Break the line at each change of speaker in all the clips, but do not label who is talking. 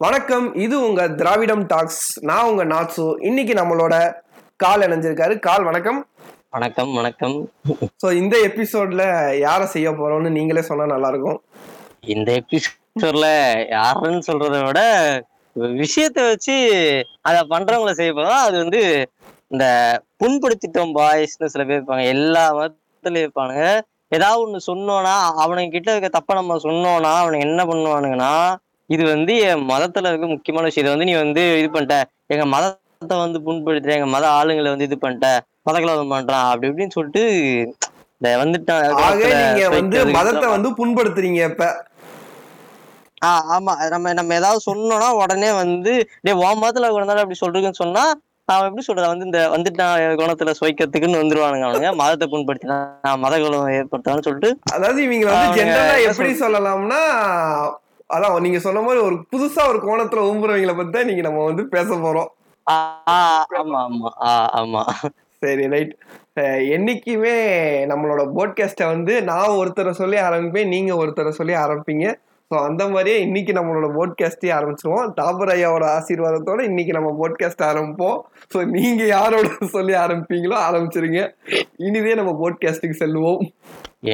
வணக்கம். இது உங்க திராவிடம் டாக்ஸ். நான் உங்க நாட்சு இன்னைக்கு நம்மளோட கால் இணைஞ்சிருக்காரு. கால் வணக்கம்.
வணக்கம் வணக்கம்.
ஸோ இந்த எபிசோட்ல யாரை செய்ய போறோம்னு நீங்களே சொன்னா நல்லா இருக்கும்
இந்த எபிசோட்ல யாருன்னு சொல்றதை விட விஷயத்தை வச்சு அத பண்றவங்கள செய்ய போறோம். அது வந்து இந்த புண்படுத்திட்டோம் பாய்ஸ்னு சில பேர் இருப்பாங்க. எல்லா மதத்துலயும் இருப்பானுங்க. ஏதாவது ஒண்ணு சொன்னோன்னா அவனுங்க கிட்ட இருக்க தப்ப நம்ம சொன்னோன்னா அவனுங்க என்ன பண்ணுவானுங்கன்னா இது வந்து என் மதத்துல இருக்க முக்கியமான விஷயம். இதை வந்து நீ வந்து இது பண்ணிட்ட. எங்க மதத்தை வந்து புண்படுத்துற எங்க மத ஆளுங்களை வந்து இது பண்ணிட்ட. மதக்கலவரம் பண்றான் அப்படி இப்படின்னு சொல்லிட்டு இந்த வந்துட்டான்
வந்து மதத்தை வந்து புண்படுத்துறீங்க இப்ப.
ஆஹ் ஆமா. நம்ம நம்ம ஏதாவது சொன்னோம்னா உடனே வந்து டேய் உன் மதத்துல குணத்தால அப்படி சொல்றதுன்னு சொன்னா அவன் எப்படி சொல்றது? வந்து இந்த வந்துட்டான் குணத்துல சுவைக்கிறதுக்குன்னு வந்துருவானுங்க அவனுங்க. மதத்தை புண்படுத்தினா மத குலம் ஏற்படுத்தான்னு சொல்லிட்டு
அதாவது இவங்க வந்து எப்படி சொல்லலாம்னா அதான் நீங்க சொன்ன மாதிரி ஒரு புதுசா ஒரு கோணத்துல ஊம்புறவங்கள பத்தி தான் நீங்க நம்ம வந்து பேச போறோம்.
ஆமா ஆமா ஆமா.
சரி ரைட். என்னைக்குமே நம்மளோட போட்காஸ்ட்டை வந்து நான் ஒருத்தரை சொல்லி ஆரம்பிப்பேன் நீங்க ஒருத்தரை சொல்லி ஆரம்பிப்பீங்க. ஸோ அந்த மாதிரியே இன்னைக்கு நம்மளோட போட்காஸ்டே ஆரம்பிச்சிருவோம். தாபர் ஐயாவோட ஆசீர்வாதத்தோட இன்னைக்கு நம்ம போட்காஸ்ட் ஆரம்பிப்போம். ஸோ நீங்க யாரோட சொல்லி ஆரம்பிப்பீங்களோ ஆரம்பிச்சிருங்க. இனிதே நம்ம போட்காஸ்டுக்கு செல்லுவோம்.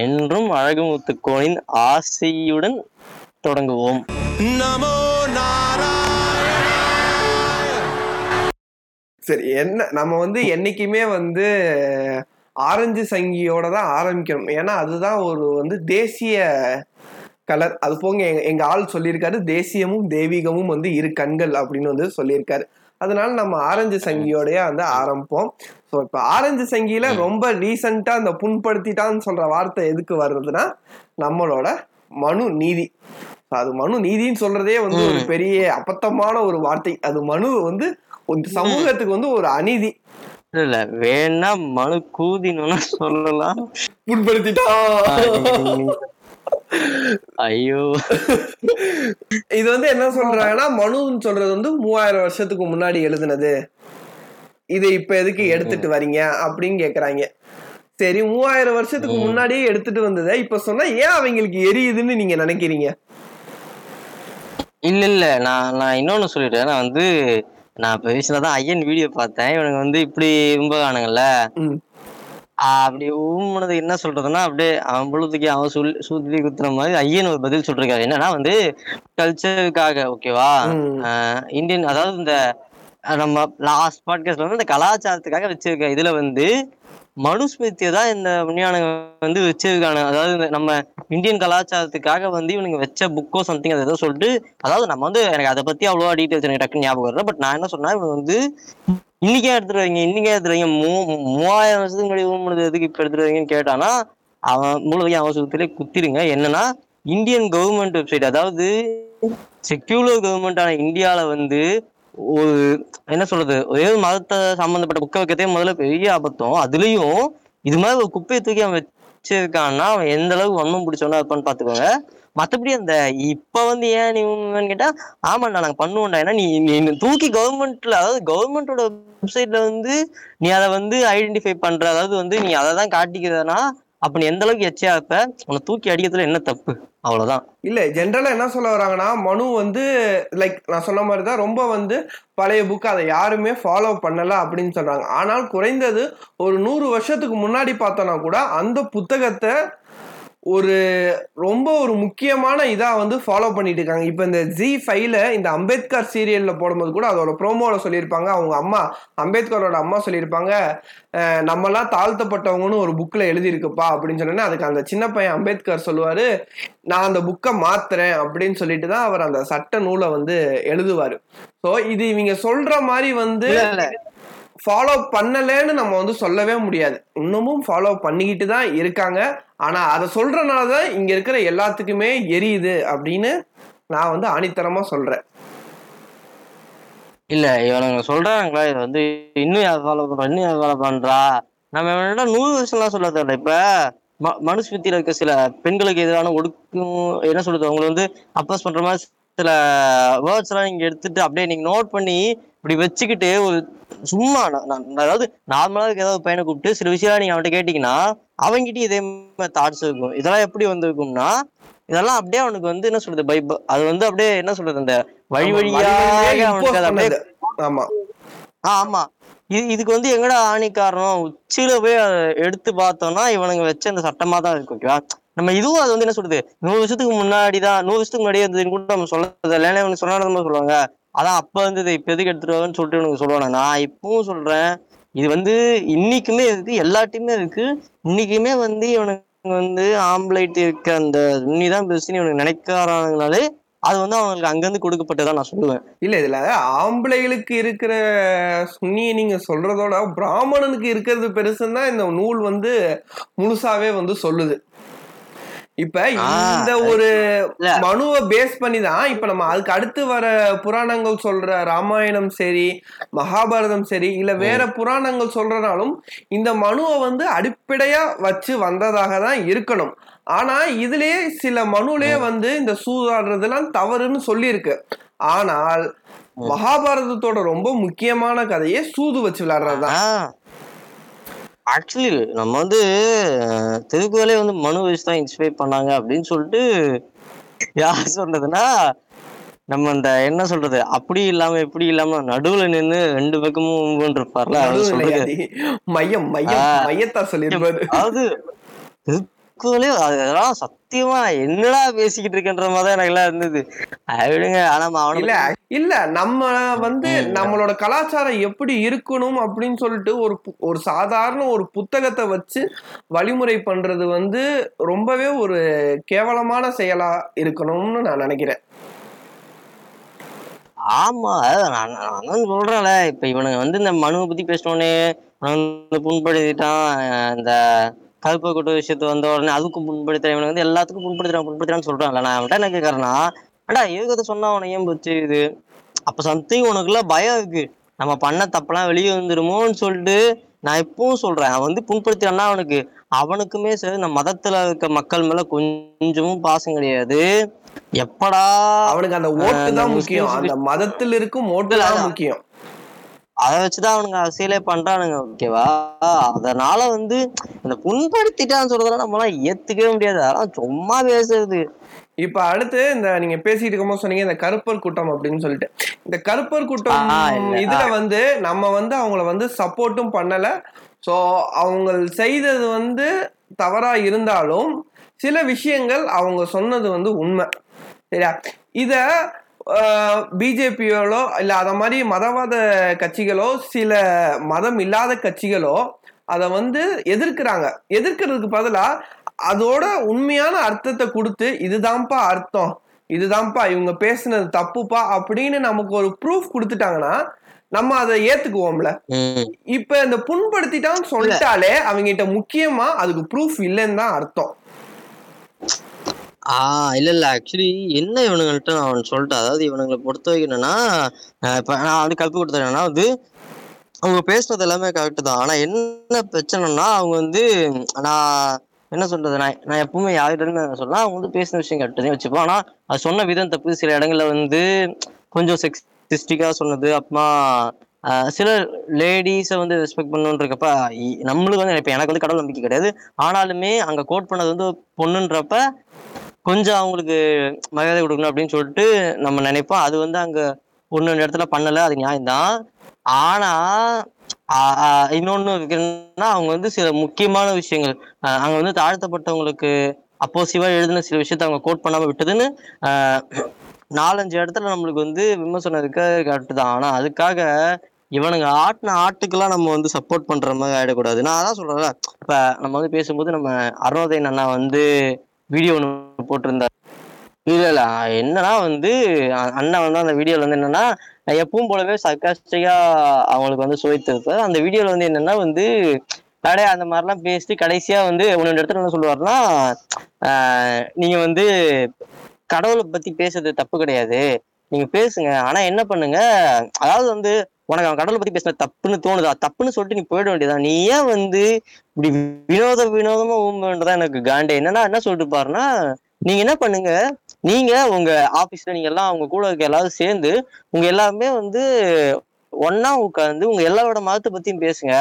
என்றும் அழகுமுத்துக்கோனின் ஆசையுடன் தொடங்குவோம்.
சரி என்ன நம்ம வந்து என்னைக்குமே வந்து ஆரஞ்சு சங்கியோட தான் ஆரம்பிக்கணும். ஏன்னா அதுதான் ஒரு வந்து தேசிய கலர். அது போங்க எங்க எங்க ஆள் சொல்லியிருக்காரு தேசியமும் தெய்வீகமும் வந்து இரு கண்கள் அப்படின்னு வந்து சொல்லியிருக்காரு. அதனால நம்ம ஆரஞ்சு சங்கியோடய வந்து ஆரம்பிப்போம். ஸோ இப்போ ஆரஞ்சு சங்கியில ரொம்ப ரீசண்டா அந்த புண்படுத்திட்டான்னு சொல்ற வார்த்தை எதுக்கு வர்றதுன்னா நம்மளோட மனு நீதி. அது மனு நீதின்னு சொல்றதே வந்து ஒரு பெரிய அபத்தமான ஒரு வார்த்தை. அது மனு வந்து சமூகத்துக்கு வந்து ஒரு அநீதி.
இல்ல வேணா மனு கூதினு சொல்லலாம்.
புண்படுத்திட்டான்
ஐயோ.
இது வந்து என்ன சொல்றாங்கன்னா மனுன்னு சொல்றது வந்து மூவாயிரம் வருஷத்துக்கு முன்னாடி எழுதுனது. இதை இப்ப எதுக்கு எடுத்துட்டு வரீங்க அப்படின்னு கேக்குறாங்க. சரி மூவாயிரம் வருஷத்துக்கு முன்னாடியே எடுத்துட்டு வந்ததை இப்ப சொன்னா ஏன் அவங்களுக்கு எரியுதுன்னு நீங்க நினைக்கிறீங்க?
இல்ல இல்ல. நான் நான் இன்னொன்னு சொல்லிடுறேன் நான் வந்து நான் இப்ப ரீசெண்டா தான் ஐயன் வீடியோ பார்த்தேன். இவனுங்க வந்து இப்படி ரொம்ப காணுங்கல்ல
ம்.
அப்படி ஊமுனது என்ன சொல்றதுன்னா அப்படியே அவன் பொழுதுக்கு அவன் சொல்லி சுத்தி குத்துற மாதிரி ஐயன் ஒரு பதில் சொல்லிருக்காரு. என்னன்னா வந்து கல்ச்சருக்காக ஓகேவா
ம்.
இந்தியன் அதாவது இந்த நம்ம லாஸ்ட் பாட்காஸ்ட்ல வந்து இந்த கலாச்சாரத்துக்காக வச்சிருக்க இதுல வந்து மனுஸ்மிருதியை தான் இந்த விஞ்ஞானங்க வந்து வச்சிருக்காங்க. அதாவது இந்த நம்ம இந்தியன் கலாச்சாரத்துக்காக வந்து இவனுங்க வச்ச புக்கோ சம்திங் அதை ஏதோ சொல்லிட்டு அதாவது நம்ம வந்து எனக்கு அதை பத்தி அவ்வளோவா டீட்டெயில்ஸ் எனக்கு டக்குன்னு ஞாபகம் வரல பட் நான் என்ன சொன்னா இவன் வந்து இன்னைக்கே எடுத்துட்டு வரீங்க இன்னைக்கே எடுத்துருவீங்க மூ மூவாயிரம் வருஷத்துக்கு முன்னாடி எதுக்கு இப்போ எடுத்துட்டு வரீங்கன்னு கேட்டானா அவன் மூலவையும் அவன் குத்திருங்க என்னன்னா இந்தியன் கவர்மெண்ட் வெப்சைட் அதாவது செக்யூலர் கவர்மெண்டான இந்தியாவில் வந்து ஒரு என்ன சொல்றது ஒரே மதத்தை சம்பந்தப்பட்ட புக்கை வைக்கிறதே முதல்ல பெரிய ஆபத்தம். அதுலயும் இது மாதிரி ஒரு குப்பையை தூக்கி அவன் வச்சிருக்கான்னா அவன் எந்த அளவுக்கு வன்மம் பிடிச்சவனா இருப்பான்னு பாத்துக்கோங்க. மத்தபடி அந்த இப்ப வந்து ஏன் நீ உண்மைன்னு கேட்டா ஆமாண்டா நாங்க பண்ணுவோம்டா. ஏன்னா நீ நீ தூக்கி கவர்மெண்ட்ல அதாவது கவர்மெண்டோட வெப்சைட்ல வந்து நீ அதை வந்து ஐடென்டிஃபை பண்ற அதாவது வந்து நீ அதை தான் காட்டிக்கிறதுனா அப்ப நீ எந்த அளவுக்கு எச்சையா இருப்ப? உன்னை தூக்கி அடிக்கிறதுல என்ன தப்பு? அவ்வளவுதான்.
இல்ல ஜென்ரலா என்ன சொல்ல வராங்கன்னா மனு வந்து லைக் நான் சொன்ன மாதிரி தான் ரொம்ப வந்து பழைய புக் அதை யாருமே ஃபாலோ பண்ணல அப்படின்னு சொல்றாங்க ஆனால் குறைந்தது ஒரு நூறு வருஷத்துக்கு முன்னாடி பார்த்தோன்னா கூட அந்த புத்தகத்தை ஒரு ரொம்ப ஒரு முக்கியமான இதா வந்து ஃபாலோ பண்ணிட்டு இருக்காங்க இப்போ இந்த ஜி ஃபைவ்ல இந்த அம்பேத்கர் சீரியல்ல போடும்போது கூட அதோட ப்ரோமோல சொல்லியிருப்பாங்க. அவங்க அம்மா அம்பேத்கரோட அம்மா சொல்லியிருப்பாங்க நம்மலாம் தாழ்த்தப்பட்டவங்கன்னு ஒரு புக்ல எழுதியிருக்குப்பா அப்படின்னு சொன்னோன்னே அதுக்கு அந்த சின்ன பையன் அம்பேத்கர் சொல்லுவாரு நான் அந்த புக்கை மாத்துறேன் அப்படின்னு சொல்லிட்டு தான் அவர் அந்த சட்ட நூலை வந்து எழுதுவாரு. ஸோ இது இவங்க சொல்ற மாதிரி வந்து ஃபாலோ பண்ணலன்னு நம்ம வந்து சொல்லவே முடியாது. இன்னமும் ஃபாலோ பண்ணிக்கிட்டு தான் இருக்காங்க. ஆனால் அதை சொல்கிறனால தான் இங்கே இருக்கிற எல்லாத்துக்குமே எரியுது அப்படின்னு நான் வந்து ஆணித்தரமாக சொல்கிறேன்
இல்லை இவனுங்க சொல்கிறாங்களா இது வந்து இன்னும் யார் ஃபாலோ பண்ணுறா இன்னும் யார் ஃபாலோ பண்ணுறா நம்ம இவன்கிட்ட நூறு வருஷம்லாம் சொல்ல தேவையில்ல இப்போ. ம- மனுஸ்மிருதியில இருக்க சில பெண்களுக்கு எதிரான ஒடுக்கும் என்ன சொல்கிறது அவங்களை வந்து அப்போஸ் பண்ணுற மாதிரி சில வேர்ட்ஸ்லாம் நீங்கள் எடுத்துகிட்டு எடுத்துட்டு அப்படியே நீங்கள் நோட் பண்ணி இப்படி வச்சுக்கிட்டு ஒரு சும்மா நான் அதாவது நார்மலா இருக்க ஏதாவது பையனை கூப்பிட்டு சில விஷயம் நீங்க அவன்கிட்ட கேட்டீங்கன்னா அவன்கிட்டயும் இதே மாதிரி தாட்ஸ் இருக்கும். இதெல்லாம் எப்படி வந்திருக்கும்னா இதெல்லாம் அப்படியே அவனுக்கு வந்து என்ன சொல்றது பை அது வந்து அப்படியே என்ன சொல்றது அந்த வழி வழியாக அவனுக்கு அது அப்படியே.
ஆமா.
ஆமா. இது இதுக்கு வந்து எங்கடா ஆணி காரணம் உச்சியில போய் எடுத்து பார்த்தோம்னா இவனுங்க வச்ச அந்த சட்டமா தான் இருக்கு ஓகேவா நம்ம இதுவும் அது வந்து என்ன சொல்றது நூறு வருஷத்துக்கு முன்னாடி தான் நூறு வருஷத்துக்கு முன்னாடி இருந்ததுன்னு கூட நம்ம இல்லைன்னா இவனுக்கு சொன்னாலும் சொல்லுவாங்க. அதான் அப்ப வந்து இப்ப எதுக்கு எடுத்துட்டு சொல்லிட்டு இவனுக்கு சொல்லுவாங்க நான் இப்பவும் சொல்றேன். இது வந்து இன்னைக்குமே இருக்கு எல்லாத்தையுமே இருக்கு. இன்னைக்குமே வந்து இவனுக்கு வந்து ஆம்பளைட் இருக்க அந்த உண்ணிதான் பெருசுன்னு இவனுக்கு நினைக்கிறானுங்கனாலே அது வந்து அவனுக்கு அங்கிருந்து கொடுக்கப்பட்டதான் நான் சொல்லுவேன்.
இல்ல இதுல ஆம்பளைகளுக்கு இருக்கிற சுண்ணியை நீங்க சொல்றதோட பிராமணனுக்கு இருக்கிறது பெருசுன்னா தான் இந்த நூல் வந்து முழுசாவே வந்து சொல்லுது. இப்ப இந்த ஒரு. மனுவை பேஸ் பண்ணி தான் இப்ப நம்ம அதுக்கு அடுத்து வர புராணங்கள் சொல்ற ராமாயணம் சரி மகாபாரதம் சரி இல்ல வேற புராணங்கள் சொல்றனாலும் இந்த மனுவை வந்து அடிப்படையா வச்சு வந்ததாக தான் இருக்கணும். ஆனா இதுலயே சில மனுலயே வந்து இந்த சூதாடுறதெல்லாம் தவறுன்னு சொல்லியிருக்கு. ஆனால் மகாபாரதத்தோட ரொம்ப முக்கியமான கதையே சூது வச்சு விளையாடுறதுதான்
ஆக்சுவலி நம்ம வந்து திருக்குறளே வந்து மனு வச்சு தான் இன்ஸ்பைர் பண்ணாங்க அப்படின்னு சொல்லிட்டு யார் சொல்றதுன்னா நம்ம அந்த என்ன சொல்றது அப்படி இல்லாம இப்படி இல்லாம நடுவுல நின்னு ரெண்டு பக்கமும் இருப்பார்ல.
மையம் மையம். மையத்தா சொல்லியிருப்பாரு
அதாவது திருக்குறளே அது- அதெல்லாம் சத்தியமா என்னடா பேசிக்கிட்டு இருக்கன்ற மாதிரி எனக்கு எல்லாம் இருந்தது. அது விடுங்க ஆனா அவனுக்கு
இல்ல இல்ல நம்ம வந்து. நம்மளோட கலாச்சாரம் எப்படி இருக்கணும் அப்படின்னு சொல்லிட்டு ஒரு ஒரு சாதாரண ஒரு புத்தகத்தை வச்சு வழிமுறை பண்றது வந்து ரொம்பவே ஒரு கேவலமான செயலா இருக்கணும்னு நான் நினைக்கிறேன்.
ஆமா நான் நான் சொல்றேன்ல. இப்ப இவனுங்க வந்து இந்த மனுவை பத்தி பேசினோடனே புண்படுத்திட்டான் இந்த கருப்பு கொட்டு விஷயத்து வந்த உடனே அதுக்கும் புண்படுத்துறேன் இவனுங்க வந்து எல்லாத்துக்கும் புண்படுத்துறான் புண்படுத்துறான்னு சொல்றான்ல. நான் அவன்கிட்ட என்ன கேட்கறேன்னா ஏடா எதுக்கு சொன்னா அவனை ஏன் போச்சு இது? அப்ப சம்திங் உனக்குள்ள பயம் இருக்கு. நம்ம பண்ண தப்பெல்லாம் வெளியே வந்துருமோன்னு சொல்லிட்டு நான் இப்பவும் சொல்றேன். அவன் வந்து புண்படுத்தினான்னா அவனுக்கு. அவனுக்குமே சரி இந்த மதத்துல இருக்க மக்கள் மேல கொஞ்சமும் பாசம் கிடையாது. எப்படா
அவனுக்கு அந்த ஓட்டு தான் முக்கியம். அந்த மதத்தில் இருக்கும் ஓட்டு தான். முக்கியம்.
அதை வச்சுதான் அவனுங்க அரசியலே பண்றானுங்க ஓகேவா அதனால வந்து இந்த புண்படுத்திட்டான்னு சொல்றதெல்லாம் நம்மளாம் ஏத்துக்கவே முடியாது. அதெல்லாம் சும்மா பேசுறது.
இப்ப அடுத்து இந்த நீங்க பேசிட்டு இருக்கும்போது சொன்னீங்க இந்த கருப்பர் கூட்டம் அப்படின்னு சொல்லிட்டு. இந்த கருப்பர் கூட்டம். இதுல வந்து நம்ம வந்து அவங்கள வந்து சப்போர்ட்டும் பண்ணல. சோ அவங்க செய்தது வந்து தவறா இருந்தாலும் சில விஷயங்கள் அவங்க சொன்னது வந்து உண்மை. சரியா? இத பிஜேபியோலோ இல்ல அத மாதிரி மதவாத கட்சிகளோ சில மதம் இல்லாத கட்சிகளோ அதை வந்து எதிர்க்கிறாங்க. எதிர்க்கிறதுக்கு பதிலா அதோட உண்மையான அர்த்தத்தை கொடுத்து இதுதான்ப்பா அர்த்தம். இதுதான்ப்பா இவங்க பேசுனது தப்புப்பா அப்படின்னு நமக்கு ஒரு ப்ரூஃப் கொடுத்துட்டாங்கன்னா நம்ம அதை ஏத்துக்குவோம்ல. இப்ப இந்த புண்படுத்திட்டான்னு சொல்லிட்டாலே அவங்ககிட்ட முக்கியமா அதுக்கு ப்ரூஃப் இல்லைன்னு தான் அர்த்தம்.
ஆஹ் இல்ல இல்ல. ஆக்சுவலி என்ன இவனுங்கள்ட்ட நான் அவன் சொல்லிட்டேன். அதாவது இவனுங்களை பொறுத்த வரைக்கும் என்னன்னா இப்ப நான் வந்து கல்வி கொடுத்தேன்னா வந்து அவங்க பேசுனது எல்லாமே கரெக்ட் தான். ஆனா என்ன பிரச்சனைனா அவங்க வந்து நான் என்ன சொல்றது? நான் நான் எப்பவுமே யார்கிட்ட சொல்லலாம் அவங்க வந்து பேசின விஷயம் கரெக்ட் வச்சுப்போம். ஆனா அது சொன்ன விதம் தப்பு. சில இடங்கள்ல வந்து கொஞ்சம் செக்ஸிஸ்டிக்கா சொன்னது. அப்புறமா சில லேடிஸை வந்து ரெஸ்பெக்ட் பண்ணுன்றப்ப நம்மளுக்கு வந்து இப்போ எனக்கு வந்து கடவுள் நம்பிக்கை கிடையாது. ஆனாலுமே அங்கே கோட் பண்ணது வந்து பொண்ணுன்றப்ப கொஞ்சம் அவங்களுக்கு மரியாதை கொடுக்கணும் அப்படின்னு சொல்லிட்டு நம்ம நினைப்போம். அது வந்து அங்க ஒண்ணு இடத்துல பண்ணல அது நியாயம்தான். ஆனா இன்னொன்னு இருக்குன்னா அவங்க வந்து சில முக்கியமான விஷயங்கள் அங்க வந்து தாழ்த்தப்பட்டவங்களுக்கு அப்போசிவா எழுதின சில விஷயத்த அவங்க கோட் பண்ணாம விட்டதுன்னு நாலஞ்சு இடத்துல நம்மளுக்கு வந்து விமர்சனம் இருக்க கரெக்ட் தான். ஆனா அதுக்காக இவனுங்க ஆட்டின ஆட்டுக்கெல்லாம் நம்ம வந்து சப்போர்ட் பண்ற மாதிரி ஆயிடக்கூடாது. நான் அதான் சொல்றேன்ல இப்ப நம்ம வந்து பேசும்போது நம்ம அருணோதயன் அண்ணா வந்து வீடியோ ஒன்று போட்டிருந்தார். இல்லை இல்லை என்னன்னா வந்து அண்ணா வந்து அந்த வீடியோவில் வந்து என்னன்னா எப்பவும் போலவே சர்க்காஸ்டிக்கா அவங்களுக்கு வந்து சுவைத்திருப்பார் அந்த வீடியோவில் வந்து என்னன்னா வந்து கடை அந்த மாதிரிலாம் பேசிட்டு கடைசியா வந்து ஒன்னு இடத்துல என்ன சொல்லுவாருன்னா நீங்கள் நீங்க வந்து கடவுளை பத்தி பேசுறது தப்பு கிடையாது. நீங்க பேசுங்க. ஆனா என்ன பண்ணுங்க அதாவது வந்து உனக்கு அவன் கடவுளை பத்தி பேசின தப்புன்னு தோணுதா? தப்புன்னு சொல்லிட்டு நீ போயிட வேண்டியதா நீ ஏன் வந்து இப்படி வினோத வினோதமா ஊம்புன்றதா எனக்கு காண்டே? என்னன்னா என்ன சொல்லிட்டு பாருன்னா நீங்க என்ன பண்ணுங்க நீங்க உங்க ஆபீஸ்ல நீங்க எல்லாம் அவங்க கூட இருக்க எல்லாரும் சேர்ந்து உங்க எல்லாருமே வந்து ஒன்னா உட்காந்து உங்க எல்லாரோட மதத்தை பத்தியும் பேசுங்க.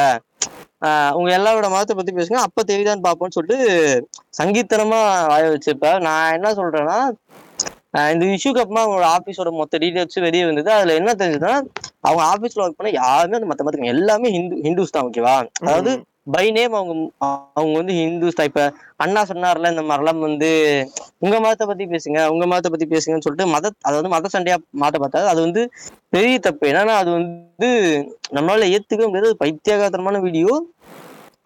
ஆஹ் உங்க எல்லாரோட மதத்தை பத்தி பேசுங்க. அப்ப தெரியுதான்னு பார்ப்போம்னு சொல்லிட்டு சங்கீத்தனமா வாய வச்சிருப்ப நான் என்ன சொல்றேன்னா இந்த இஷ்யூக்கு அப்புறமா அவங்களோட ஆபீஸோட மொத்த டீடைல்ஸ் வெளியே வந்தது. அதுல என்ன தெரிஞ்சதுன்னா அவங்க ஆபீஸ்ல ஒர்க் பண்ண யாருமே அந்த மத்த மதத்துக்கு எல்லாமே ஹிந்து ஹிந்துஸ் தான் ஓகேவா அதாவது பை நேம் அவங்க அவங்க வந்து ஹிந்துஸ் தான். இப்ப அண்ணா சொன்னார்ல இந்த மாதிரிலாம் வந்து உங்க மதத்தை பத்தி பேசுங்க உங்க மதத்தை பத்தி பேசுங்கன்னு சொல்லிட்டு மத அதை வந்து மத சண்டையா மாத்த பார்த்தா அது வந்து பெரிய தப்பு. என்னன்னா அது வந்து நம்மளால ஏத்துக்க முடியாது. பைத்தியகாரத்தனமான வீடியோ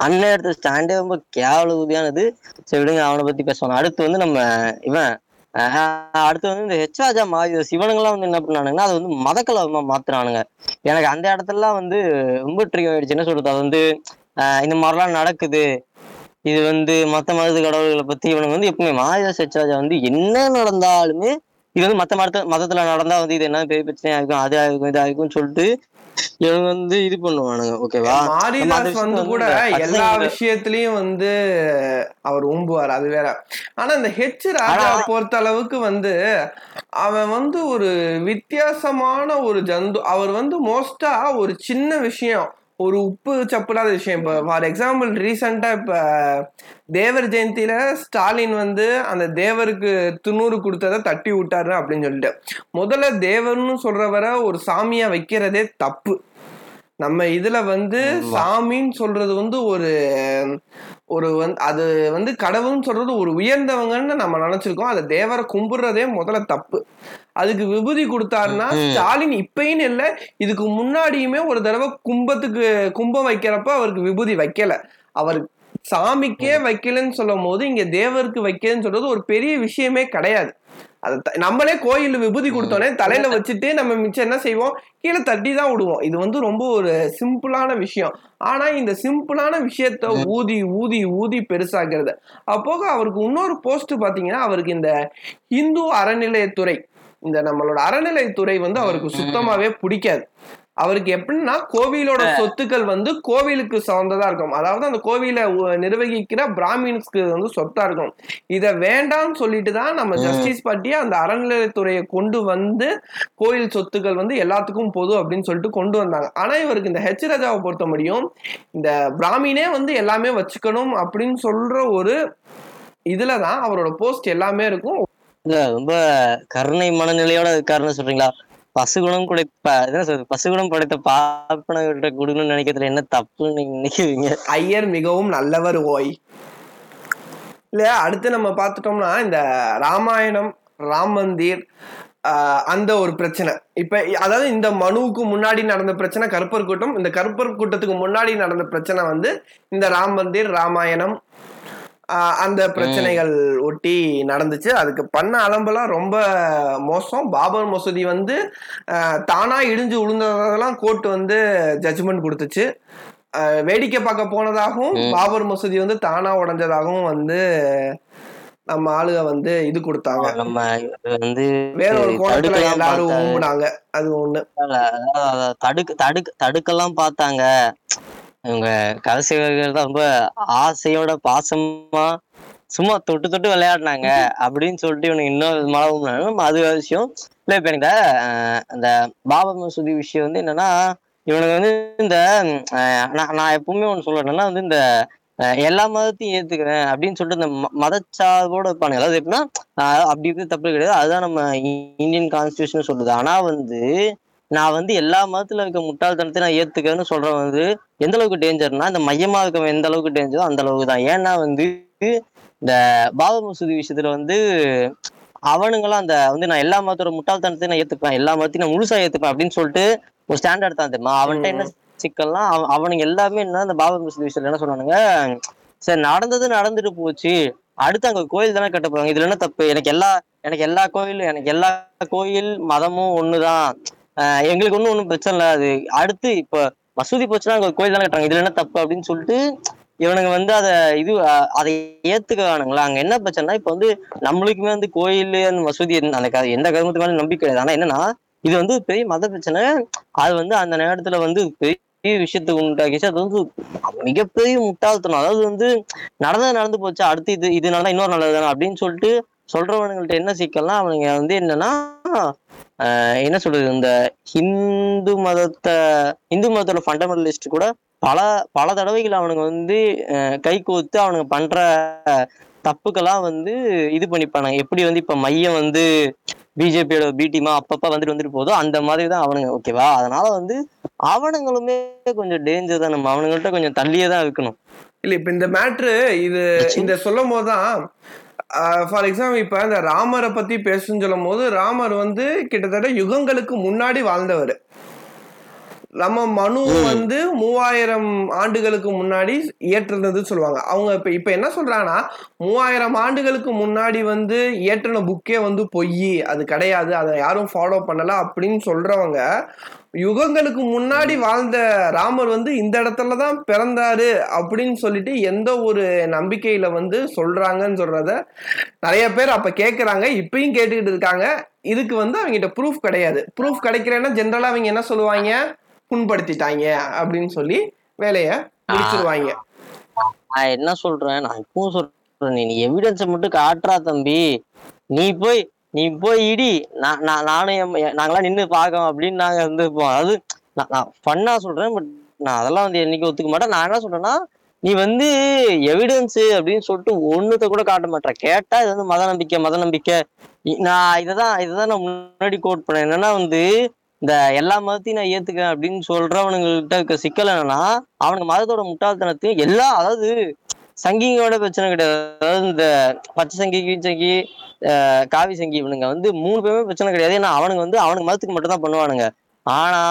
அண்ணன் எடுத்த ஸ்டாண்டே ரொம்ப கேவலகுதியானது சரி விடுங்க அவனை பத்தி பேசுவாங்க அடுத்து வந்து நம்ம இவன் அடுத்து வந்து இந்த ஹெச் ராஜா மாறி சிவனுங்கெல்லாம் வந்து என்ன பண்ணானுங்கன்னா அது வந்து மதக்கலவமா மாத்துறானுங்க. எனக்கு அந்த இடத்துலலாம் வந்து ரொம்ப ட்ரிக் ஆயிடுச்சு. என்ன சொல்றது? அது வந்து ஆஹ் இந்த மாதிரிலாம் நடக்குது. இது வந்து மத்த மதத்து கடவுள்களை பத்தி இவனுங்க வந்து எப்பவுமே மாரிதாஸ் ஹெச்ராஜா வந்து என்ன நடந்தாலுமே இது வந்து மத்த மதத்த மதத்துல நடந்தா வந்து இது என்ன பெரிய பிரச்சனையா இருக்கும் அது ஆகும் இது ஆகும்னு சொல்லிட்டு இவங்க வந்து இது பண்ணுவானுங்க. ஓகேவா?
மாரிதாஸ் வந்து கூட எல்லா விஷயத்திலயும் வந்து அவர் ஊம்புவார் அது வேற. ஆனா இந்த ஹெச் ராஜா பொறுத்த அளவுக்கு வந்து அவன் வந்து ஒரு வித்தியாசமான ஒரு ஜந்து அவர் வந்து மோஸ்டா ஒரு சின்ன விஷயம். ஒரு உப்பு சப்புடாத விஷயம். இப்போ ஃபார் எக்ஸாம்பிள் ரீசெண்டாக இப்போ தேவர் ஜெயந்தியில் ஸ்டாலின் வந்து அந்த தேவருக்கு துண்ணூறு கொடுத்ததை தட்டி விட்டாரு அப்படின்னு சொல்லிட்டு. முதல்ல தேவர்னு சொல்கிறவரை ஒரு சாமியாக வைக்கிறதே தப்பு. நம்ம இதுல வந்து. சாமின்னு சொல்றது வந்து ஒரு ஒரு வந்து அது வந்து கடவுள்னு சொல்றது ஒரு உயர்ந்தவங்கன்னு நம்ம நினைச்சிருக்கோம். அதை தேவரை கும்பிடுறதே முதல்ல தப்பு. அதுக்கு விபூதி கொடுத்தாருன்னா. ஸ்டாலின் இப்பயும் இல்ல இதுக்கு முன்னாடியுமே ஒரு தடவை கும்பத்துக்கு கும்பம் வைக்கிறப்ப அவருக்கு விபூதி வைக்கல. அவர் சாமிக்கே வைக்கலன்னு சொல்லும் போது இங்க தேவருக்கு வைக்கலன்னு சொல்றது ஒரு பெரிய விஷயமே கிடையாது. நம்மளே கோயில் விபூதி கொடுத்தோன்னே தலையில வச்சுட்டு நம்ம மிச்சம் என்ன செய்வோம்? கீழே தட்டி தான் விடுவோம். இது வந்து ரொம்ப ஒரு சிம்பிளான விஷயம். ஆனா இந்த சிம்பிளான விஷயத்த ஊதி ஊதி ஊதி பெருசாக்குறது. அப்போக அவருக்கு இன்னொரு போஸ்ட் பாத்தீங்கன்னா அவருக்கு இந்த இந்து அறநிலையத்துறை இந்த நம்மளோட அறநிலையத்துறை வந்து அவருக்கு சுத்தமாவே பிடிக்காது. அவருக்கு எப்படின்னா கோவிலோட சொத்துக்கள் வந்து கோவிலுக்கு சார்ந்ததா இருக்கும். அதாவது அந்த கோவிலை நிர்வகிக்கிற பிராமின்ஸ்க்கு வந்து சொத்தா இருக்கும். இத வேண்டாம்னு சொல்லிட்டு தான் நம்ம. ஜஸ்டிஸ் பார்ட்டி அந்த அறநிலையத்துறையை கொண்டு வந்து கோயில் சொத்துக்கள் வந்து எல்லாத்துக்கும் பொது அப்படின்னு சொல்லிட்டு கொண்டு வந்தாங்க. ஆனா இவருக்கு இந்த ஹெச் ராஜாவை பொறுத்த முடியும் இந்த பிராமினே வந்து எல்லாமே வச்சுக்கணும் அப்படின்னு சொல்ற ஒரு இதுலதான் அவரோட போஸ்ட் எல்லாமே இருக்கும்.
ரொம்ப கருணை மனநிலையோட இருக்காருன்னு சொல்றீங்களா? பசுகுணம் குடைப்ப என்ன சொல்றது? பசுகுணம் படைத்த பார்ப்பனர்கிட்ட கொடுக்கணும்னு நினைக்கிறதுல என்ன தப்புன்னு நீங்க நினைக்கிறீங்க?
ஐயர் மிகவும் நல்லவர் ஓய். இல்லையா? அடுத்து நம்ம பார்த்துட்டோம்னா இந்த ராமாயணம் ராம் மந்திர் ஆஹ் அந்த ஒரு பிரச்சனை. இப்ப அதாவது இந்த மனுவுக்கு முன்னாடி நடந்த பிரச்சனை கருப்பர் கூட்டம் இந்த கருப்பர் கூட்டத்துக்கு முன்னாடி நடந்த பிரச்சனை வந்து இந்த ராம் மந்திர் ராமாயணம் அந்த பிரச்சனைகள் ஒட்டி நடந்துச்சு. அதுக்கு பண்ண அலம்பெல்லாம் ரொம்ப மோசம். பாபர் மசூதி வந்து தானா இடிஞ்சு விழுந்ததெல்லாம் கோர்ட் வந்து ஜட்ஜ்மெண்ட் கொடுத்துச்சு. வேடிக்கை பார்க்க போனதாகவும். பாபர் மசூதி வந்து தானா உடைஞ்சதாகவும் வந்து நம்ம ஆளுக வந்து இது கொடுத்தாங்க.
நம்ம வந்து
வேற ஒரு கோணத்துல எல்லாரும். ஊம்புனாங்க அது ஒண்ணு.
தடுக்க தடுக்க தடுக்கலாம் பார்த்தாங்க. இவங்க கடைசிவர்கள் தான் ரொம்ப ஆசையோட பாசமா சும்மா தொட்டு தொட்டு விளையாடினாங்க அப்படின்னு சொல்லிட்டு இவனுக்கு இன்னொரு விதமான நம்ம அது விஷயம் இல்லை இப்போ எனக்கு அந்த பாபா மசூதி விஷயம் வந்து என்னன்னா இவனுக்கு வந்து இந்த நான் நான் எப்பவுமே ஒன்று சொல்றேன்னா வந்து இந்த எல்லா மதத்தையும் ஏத்துக்கிறேன் அப்படின்னு சொல்லிட்டு இந்த ம- மதச்சார்போட இருப்பானுங்க. அதாவது எப்படின்னா அப்படி இருக்கிறது தப்பு கிடையாது. அதுதான் நம்ம இந்தியன் கான்ஸ்டியூஷன் சொல்லுது. ஆனா வந்து நான் வந்து எல்லா மதத்துல இருக்க முட்டாள்தனத்தை நான் ஏத்துக்கிறேன்னு சொல்றேன் வந்து எந்த அளவுக்கு டேஞ்சர்னா இந்த மையமா இருக்கவன் எந்த அளவுக்கு டேஞ்சரோ அந்த அளவுக்கு தான். ஏன்னா வந்து இந்த பாபா மசூதி விஷயத்துல வந்து அவனுங்களாம் அந்த வந்து நான் எல்லா மதத்தோட முட்டாள்தனத்தையும் நான் ஏத்துப்பேன் எல்லா மதத்தையும் நான் முழுசா ஏத்துப்பேன் அப்படின்னு சொல்லிட்டு ஒரு ஸ்டாண்டர்ட் தான் தெரியுமா? அவன்கிட்ட என்ன சிக்கல்லாம் அவ- அவனுங்க எல்லாமே என்ன இந்த பாபா மசூதி விஷயத்துல என்ன சொன்னானுங்க? சரி நடந்தது நடந்துட்டு போச்சு. அடுத்து அங்க கோயில் தானே கட்ட போறாங்க இதுல என்ன தப்பு? எனக்கு எல்லா எனக்கு எல்லா கோயிலும் எனக்கு எல்லா கோயில் மதமும் ஒண்ணுதான். எங்களுக்கு ஒன்றும் ஒன்றும் பிரச்சனை இல்லை. அது அடுத்து இப்போ மசூதி போச்சுன்னா அங்க கோயில் தானே கட்டுறாங்க. இதுல என்ன தப்பு அப்படின்னு சொல்லிட்டு இவனுங்க வந்து அதை இது அதை ஏத்துக்கிறானுங்களா அங்க என்ன பிரச்சனைனா இப்ப வந்து நம்மளுக்குமே வந்து கோயில் அந்த மசூதி அந்த எந்த கருமத்து மேலே நம்பிக்கை கிடையாது. ஆனா என்னன்னா இது வந்து பெரிய மத பிரச்சனை. அது வந்து அந்த நேரத்துல வந்து பெரிய விஷயத்துக்கு உண்டாக்கிச்சு. அது வந்து மிகப்பெரிய முட்டாள்தனம். அதாவது வந்து நடந்தது நடந்து போச்சு அடுத்து இது இது நடந்தா இன்னொரு நல்லது தானே அப்படின்னு சொல்லிட்டு சொல்றவனுங்கள்ட்ட என்ன சிக்கல்னா அவனுங்க வந்து என்னன்னா என்ன சொல்றது இந்த ஹிந்து மதத்தை இந்து மதத்தோட ஃபண்டமெண்டலிஸ்ட் கூட பல பல தடவைகள் அவனுங்க வந்து கை கோத்து அவனுங்க பண்ற தப்புக்கெல்லாம் வந்து இது பண்ணிப்பானுங்க. எப்படி வந்து இப்ப மையம் வந்து பிஜேபியோட பி டீமா அப்பப்ப வந்துட்டு வந்துட்டு போதோ அந்த மாதிரி தான் அவனுங்க ஓகேவா அதனால வந்து அவனுங்களுமே கொஞ்சம் டேஞ்சர் தான். நம்ம அவனுங்கள்ட்ட கொஞ்சம் தள்ளியே தான் இருக்கணும்.
இல்ல இப்ப இந்த மேட்ரு இது இந்த சொல்லும் போதுதான் ஃபார் எக்ஸாம்பிள் இப்ப இந்த ராமரை பத்தி பேசுன்னு சொல்லும் போது ராமர் வந்து கிட்டத்தட்ட யுகங்களுக்கு முன்னாடி வாழ்ந்தவர். நம்ம மனு வந்து மூவாயிரம் ஆண்டுகளுக்கு முன்னாடி இயற்றுனது சொல்லுவாங்க. அவங்க இப்ப இப்ப என்ன சொல்றாங்கன்னா மூவாயிரம் ஆண்டுகளுக்கு முன்னாடி வந்து இயற்றின புக்கே வந்து பொய் அது கிடையாது அதை யாரும் ஃபாலோ பண்ணல அப்படின்னு சொல்றவங்க யுகங்களுக்கு முன்னாடி வாழ்ந்த ராமர் வந்து இந்த இடத்துல தான் பிறந்தாரு அப்படின்னு சொல்லிட்டு எந்த ஒரு நம்பிக்கையில வந்து சொல்றாங்கன்னு சொல்றத நிறைய பேர் அப்ப கேக்குறாங்க இப்பயும் கேட்டுக்கிட்டு இருக்காங்க. இதுக்கு வந்து அவங்ககிட்ட ப்ரூஃப் கிடையாது. ப்ரூஃப் கிடைக்கிறேன்னா ஜென்ரலா அவங்க என்ன சொல்லுவாங்க? புண்படுத்திட்டாங்க அப்படின்னு சொல்லி வேலைய முடிச்சிருவாங்க.
நான் என்ன சொல்றேன்? நான் இப்பவும் சொல்றேன். நீ எவிடன்ஸை மட்டும் காட்டுறா தம்பி. நீ போய் நீ போய் இடி. நான் நான் நானும் நாங்களாம் நின்று பார்க்கோம் அப்படின்னு நாங்க வந்து அதாவது நான் நான் ஃபன்னா சொல்றேன் பட் நான் அதெல்லாம் வந்து என்னைக்கு ஒத்துக்க மாட்டேன். நான் என்ன சொல்றேன்னா நீ வந்து எவிடன்ஸ் அப்படின்னு சொல்லிட்டு ஒண்ணுத்த கூட காட்ட மாட்டேன் கேட்டா இது வந்து மத நம்பிக்கை மத நம்பிக்கை. நான் இதைதான் இதைதான் நான் முன்னாடி கோட் பண்ணேன். என்னன்னா வந்து இந்த எல்லா மதத்தையும் நான் ஏத்துக்கிறேன் அப்படின்னு சொல்றவனுங்கள்ட்ட இருக்க சிக்கல் என்னன்னா அவனுக்கு மதத்தோட முட்டாள்தனத்தையும் எல்லா அதாவது சங்கிங்களோட பிரச்சனை கிடையாது. அதாவது இந்த பச்சை சங்கி கீழ் சங்கி ஆஹ் காவி சங்கி இவனுங்க வந்து மூணு பேருமே பிரச்சனை கிடையாது. ஏன்னா அவனுங்க வந்து அவனுக்கு மதத்துக்கு மட்டும் தான் பண்ணுவானுங்க. ஆனா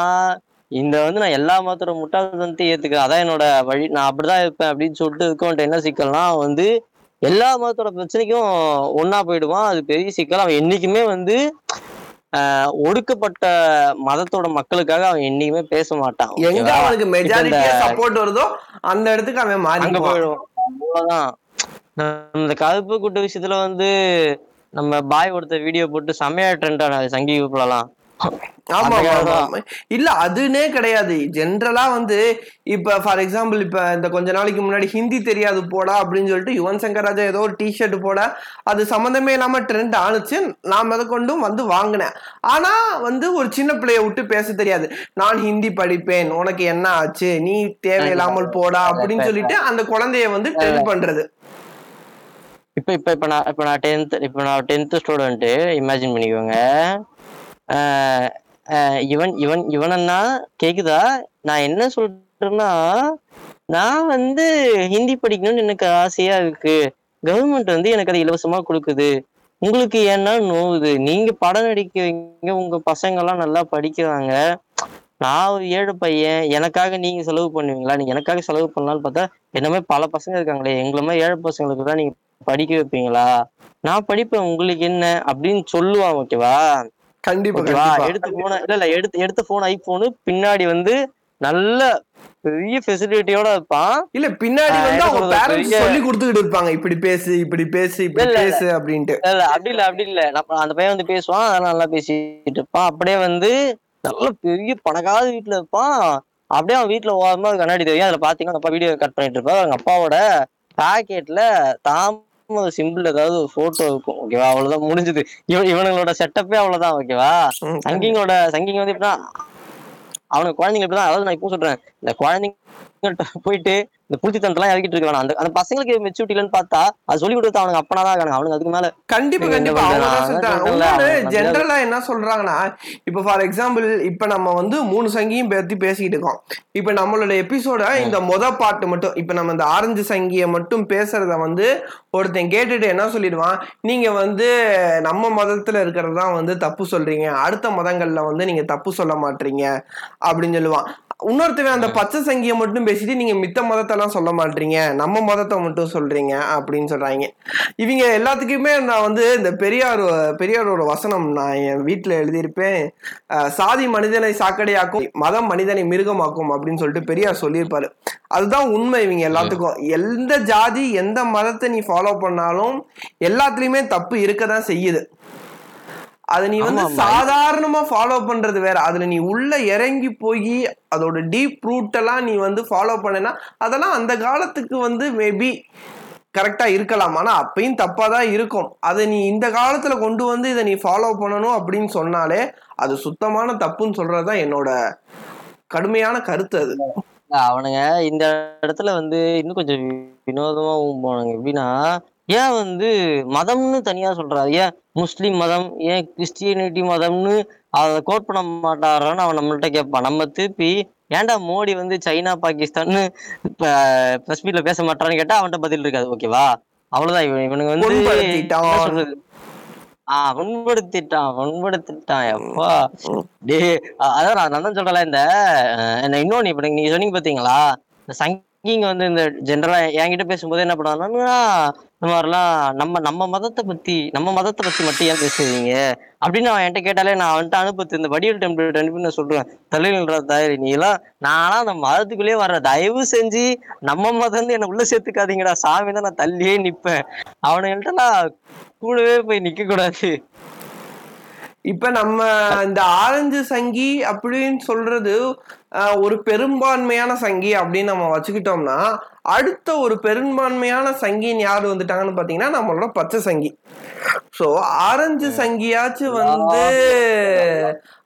இந்த வந்து நான் எல்லா மதத்தோட முட்டாள்தனத்தையும் ஏத்துக்கிறேன். அதான் என்னோட வழி. நான் அப்படிதான் இருப்பேன் அப்படின்னு சொல்லிட்டு இருக்கவன்ட்ட என்ன சிக்கல்னா அவன் வந்து எல்லா மதத்தோட பிரச்சனைக்கும் ஒண்ணா போயிடுவான். அது பெரிய சிக்கல். அவன் என்னைக்குமே வந்து ஆஹ் ஒடுக்கப்பட்ட மதத்தோட மக்களுக்காக அவன் என்னைக்குமே பேச மாட்டான்.
எங்க? அவனுக்கு மெஜாரிட்டியா சப்போர்ட் வருதோ அந்த இடத்துக்கு அவன் மாறி
போயிடுவோம் அவ்வளவுதான். இந்த கருப்பு குட்டு விஷயத்துல வந்து நம்ம பாய் கொடுத்த வீடியோ போட்டு செமையா ட்ரெண்ட் ஆனது சங்கி குரூப்லலாம்
ஆமா இல்ல அதுனே கிடையாது. ஜென்ரலா வந்து இப்ப ஃபார் எக்ஸாம்பிள் இப்ப இந்த கொஞ்ச நாளைக்கு முன்னாடி ஹிந்தி தெரியாது போடா அப்படின்னு சொல்லிட்டு யுவன் சங்கர் ராஜா ஏதோ ஒரு டிஷர்ட் போட அது சம்மந்தமே இல்லாம ட்ரெண்ட் ஆணுச்சு. நான் அதை கொண்டும் வந்து வாங்கினேன். ஆனா வந்து ஒரு சின்ன பிள்ளைய விட்டு பேச தெரியாது. நான் ஹிந்தி படிப்பேன் உனக்கு என்ன ஆச்சு? நீ தேவையில்லாமல் போடா அப்படின்னு சொல்லிட்டு அந்த குழந்தைய வந்து ட்ரெண்ட் பண்றது.
இப்ப இப்ப இப்ப நான் இப்ப நான் டென்த் இப்ப நான் டென்த் ஸ்டூடெண்ட் இமேஜின் பண்ணிக்கோங்க. இவன் இவன் இவனன்னா கேக்குதா? நான் என்ன சொல்றேன்னா நான் வந்து ஹிந்தி படிக்கணும்னு எனக்கு ஆசையா இருக்கு. கவர்மெண்ட் வந்து எனக்கு அதை இலவசமா கொடுக்குது. உங்களுக்கு ஏன்னா நோவுது. நீங்க படம் நடிக்கிறீங்க உங்க பசங்க எல்லாம் நல்லா படிக்கிறாங்க. நான் ஒரு ஏழு பையன். எனக்காக நீங்க செலவு பண்ணுவீங்களா? நீங்க எனக்காக செலவு பண்ணலாம்னு பார்த்தா என்னமே பல பசங்க இருக்காங்களே. எங்களை மாதிரி ஏழு பசங்களுக்கு தான் நீங்க படிக்க வைப்பீங்களா? நான் படிப்பேன். உங்களுக்கு என்ன? அப்படின்னு சொல்லுவான் ஓகேவா
கண்டிப்பா
எடுத்து போன இல்ல இல்ல எடுத்து எடுத்த போன் ஐபோனு பின்னாடி வந்து நல்ல பெரிய ஃபெசிலிட்டியோட இருப்பான்
இல்ல பின்னாடி வந்து அவங்க பேரண்ட்ஸ் சொல்லி கொடுத்துக்கிட்டு இருப்பாங்க இப்படி பேசு இப்படி பேசு இப்படி. பேசு அப்படின்ட்டு.
இல்ல அப்படி இல்ல அப்படி இல்ல. அந்த பையன் வந்து பேசுவான் அதெல்லாம் நல்லா பேசிட்டு இருப்பான். அப்படியே வந்து நல்ல பெரிய பணக்கார வீட்டுல இருப்பான் அப்படியே அவன் வீட்டுல ஓரமா கண்ணாடி தெரியும். அதுல பாத்தீங்கன்னா அப்பா வீடியோ கட் பண்ணிட்டு இருப்பான் அவங்க அப்பாவோட பாக்கெட்ல தாமரை சிம்பிள் ஏதாவது ஒரு போட்டோ இருக்கும் ஓகேவா அவ்வளவுதான் முடிஞ்சது. இவன் இவனுங்களோட செட்டப்பே அவ்வளவுதான் ஓகேவா
ம்,
சங்கிங்கோட சங்கிங்க வந்து எப்படின்னா அவனுக்கு குழந்தைங்க இப்படிதான் அதாவது நான் இப்போ சொல்றேன் இந்த குழந்தைங்க போயிட்டு இந்த புளித்தனத்தெல்லாம் இறக்கிட்டு இருக்க வேணாம். அந்த அந்த பசங்களுக்கு மெச்சூரிட்டி இல்லைன்னு பார்த்தா அது சொல்லி கொடுத்து அவனுக்கு அப்பனா தான் இருக்காங்க அவனுக்கு அதுக்கு மேல
கண்டிப்பா கண்டிப்பா. ஜென்ரலா என்ன சொல்றாங்கன்னா இப்ப ஃபார் எக்ஸாம்பிள் இப்ப நம்ம வந்து மூணு சங்கியும் பத்தி பேசிக்கிட்டு இருக்கோம். இப்ப நம்மளோட எபிசோட இந்த மொத பாட்டு மட்டும் இப்ப நம்ம இந்த ஆரஞ்சு சங்கிய மட்டும் பேசுறத வந்து ஒருத்தன் கேட்டுட்டு என்ன சொல்லிடுவான்? நீங்க வந்து நம்ம மதத்துல இருக்கிறது தான் வந்து தப்பு சொல்றீங்க. அடுத்த மதங்கள்ல வந்து நீங்க தப்பு சொல்ல மாட்டீங்க. அப்படின்னு சொல்லுவான். இன்னொருத்தவன் அந்த பச்சை சங்கியை மட்டும் பேசிட்டு நீங்க மித்த மதத்தெல்லாம் சொல்ல மாட்டீங்க. நம்ம மதத்தை மட்டும் சொல்றீங்க அப்படின்னு சொல்றாங்க. இவங்க எல்லாத்துக்குமே நான் வந்து இந்த பெரியார் பெரியாரோட வசனம் நான் என் வீட்டுல எழுதியிருப்பேன். சாதி மனிதனை சாக்கடையாக்கும் மதம் மனிதனை மிருகமாக்கும் அப்படின்னு சொல்லிட்டு பெரியார் சொல்லியிருப்பாரு. அதுதான் உண்மை இவங்க எல்லாத்துக்கும். எந்த ஜாதி எந்த மதத்தை நீ ஃபாலோ பண்ணாலும் எல்லாத்துலயுமே தப்பு இருக்கதான் செய்யுது. அது நீ வந்து. சாதாரணமா ஃபாலோ பண்றது வேற. அதுல நீ உள்ள இறங்கி போய் அதோட டீப் ரூட் எல்லாம் நீ வந்து ஃபாலோ பண்ணனா அதெல்லாம் அந்த காலத்துக்கு வந்து மேபி கரெக்டா இருக்கலாம். ஆனா அப்பயும் தப்பா தான் இருக்கும். அதை நீ இந்த காலத்துல கொண்டு வந்து இதை நீ ஃபாலோ பண்ணணும் அப்படின்னு சொன்னாலே அது சுத்தமான தப்புன்னு சொல்றதுதான் என்னோட கடுமையான கருத்து அது.
அவனுங்க இந்த இடத்துல வந்து இன்னும் கொஞ்சம் வினோதமா போனாங்க. எப்படின்னா ஏன் வந்து மதம்னு தனியா சொல்றாரு? ஏன் முஸ்லிம் மதம் ஏன் கிறிஸ்டியனிட்டி மதம்னு அதை கோட் பண்ண மாட்டாரான்னு அவன் நம்மள்ட்ட கேட்பான் நம்ம திருப்பி ஏன்டா மோடி வந்து சைனா பாகிஸ்தான்னு இப்ப பிரஸ் மீட்ல பேச மாட்டான்னு கேட்டா அவன்கிட்ட பதில் இருக்காது ஓகேவா அவ்வளவுதான். இவன் இவனுக்கு வந்து ஆஹ் புண்படுத்திட்டான் புண்படுத்திட்டான். எப்பா. டே அதான் நான் தான் சொல்றேன்ல இந்த இன்னொன்னு இப்ப நீங்க சொன்னீங்க பாத்தீங்களா? இந்த நீங்க வந்து இந்த ஜென்ரலா என்கிட்ட பேசும்போது என்ன பண்ணுவாங்கன்னா இந்த மாதிரிலாம் நம்ம நம்ம மதத்தை பத்தி நம்ம மதத்தை பத்தி மட்டும் ஏன் பேசுவீங்க அப்படின்னு அவன் என்கிட்ட கேட்டாலே நான் அவன்கிட்ட அனுப்பத்து இந்த வடிவல் டெம்பிள் அனுப்பி நான் சொல்றேன். தலைநில்ற தயாரி நீ எல்லாம் நானா அந்த மதத்துக்குள்ளேயே வர்ற தயவு செஞ்சு நம்ம மதம் வந்து என்ன உள்ள சேர்த்துக்காதீங்கடா. சாமி தான் நான் தள்ளியே நிப்பேன். அவனுங்கள்ட்ட நான் கூடவே போய் நிக்க கூடாது
இப்ப நம்ம இந்த ஆரஞ்சு சங்கி அப்படின்னு சொல்றது ஒரு பெரும்பான்மையான சங்கி அப்படின்னு நம்ம வச்சுக்கிட்டோம்னா அடுத்த ஒரு பெரும்பான்மையான சங்கின்னு யார் வந்துட்டாங்கன்னு பாத்தீங்கன்னா நம்மளோட பச்சை சங்கி. சோ ஆரஞ்சு சங்கியாச்சும் வந்து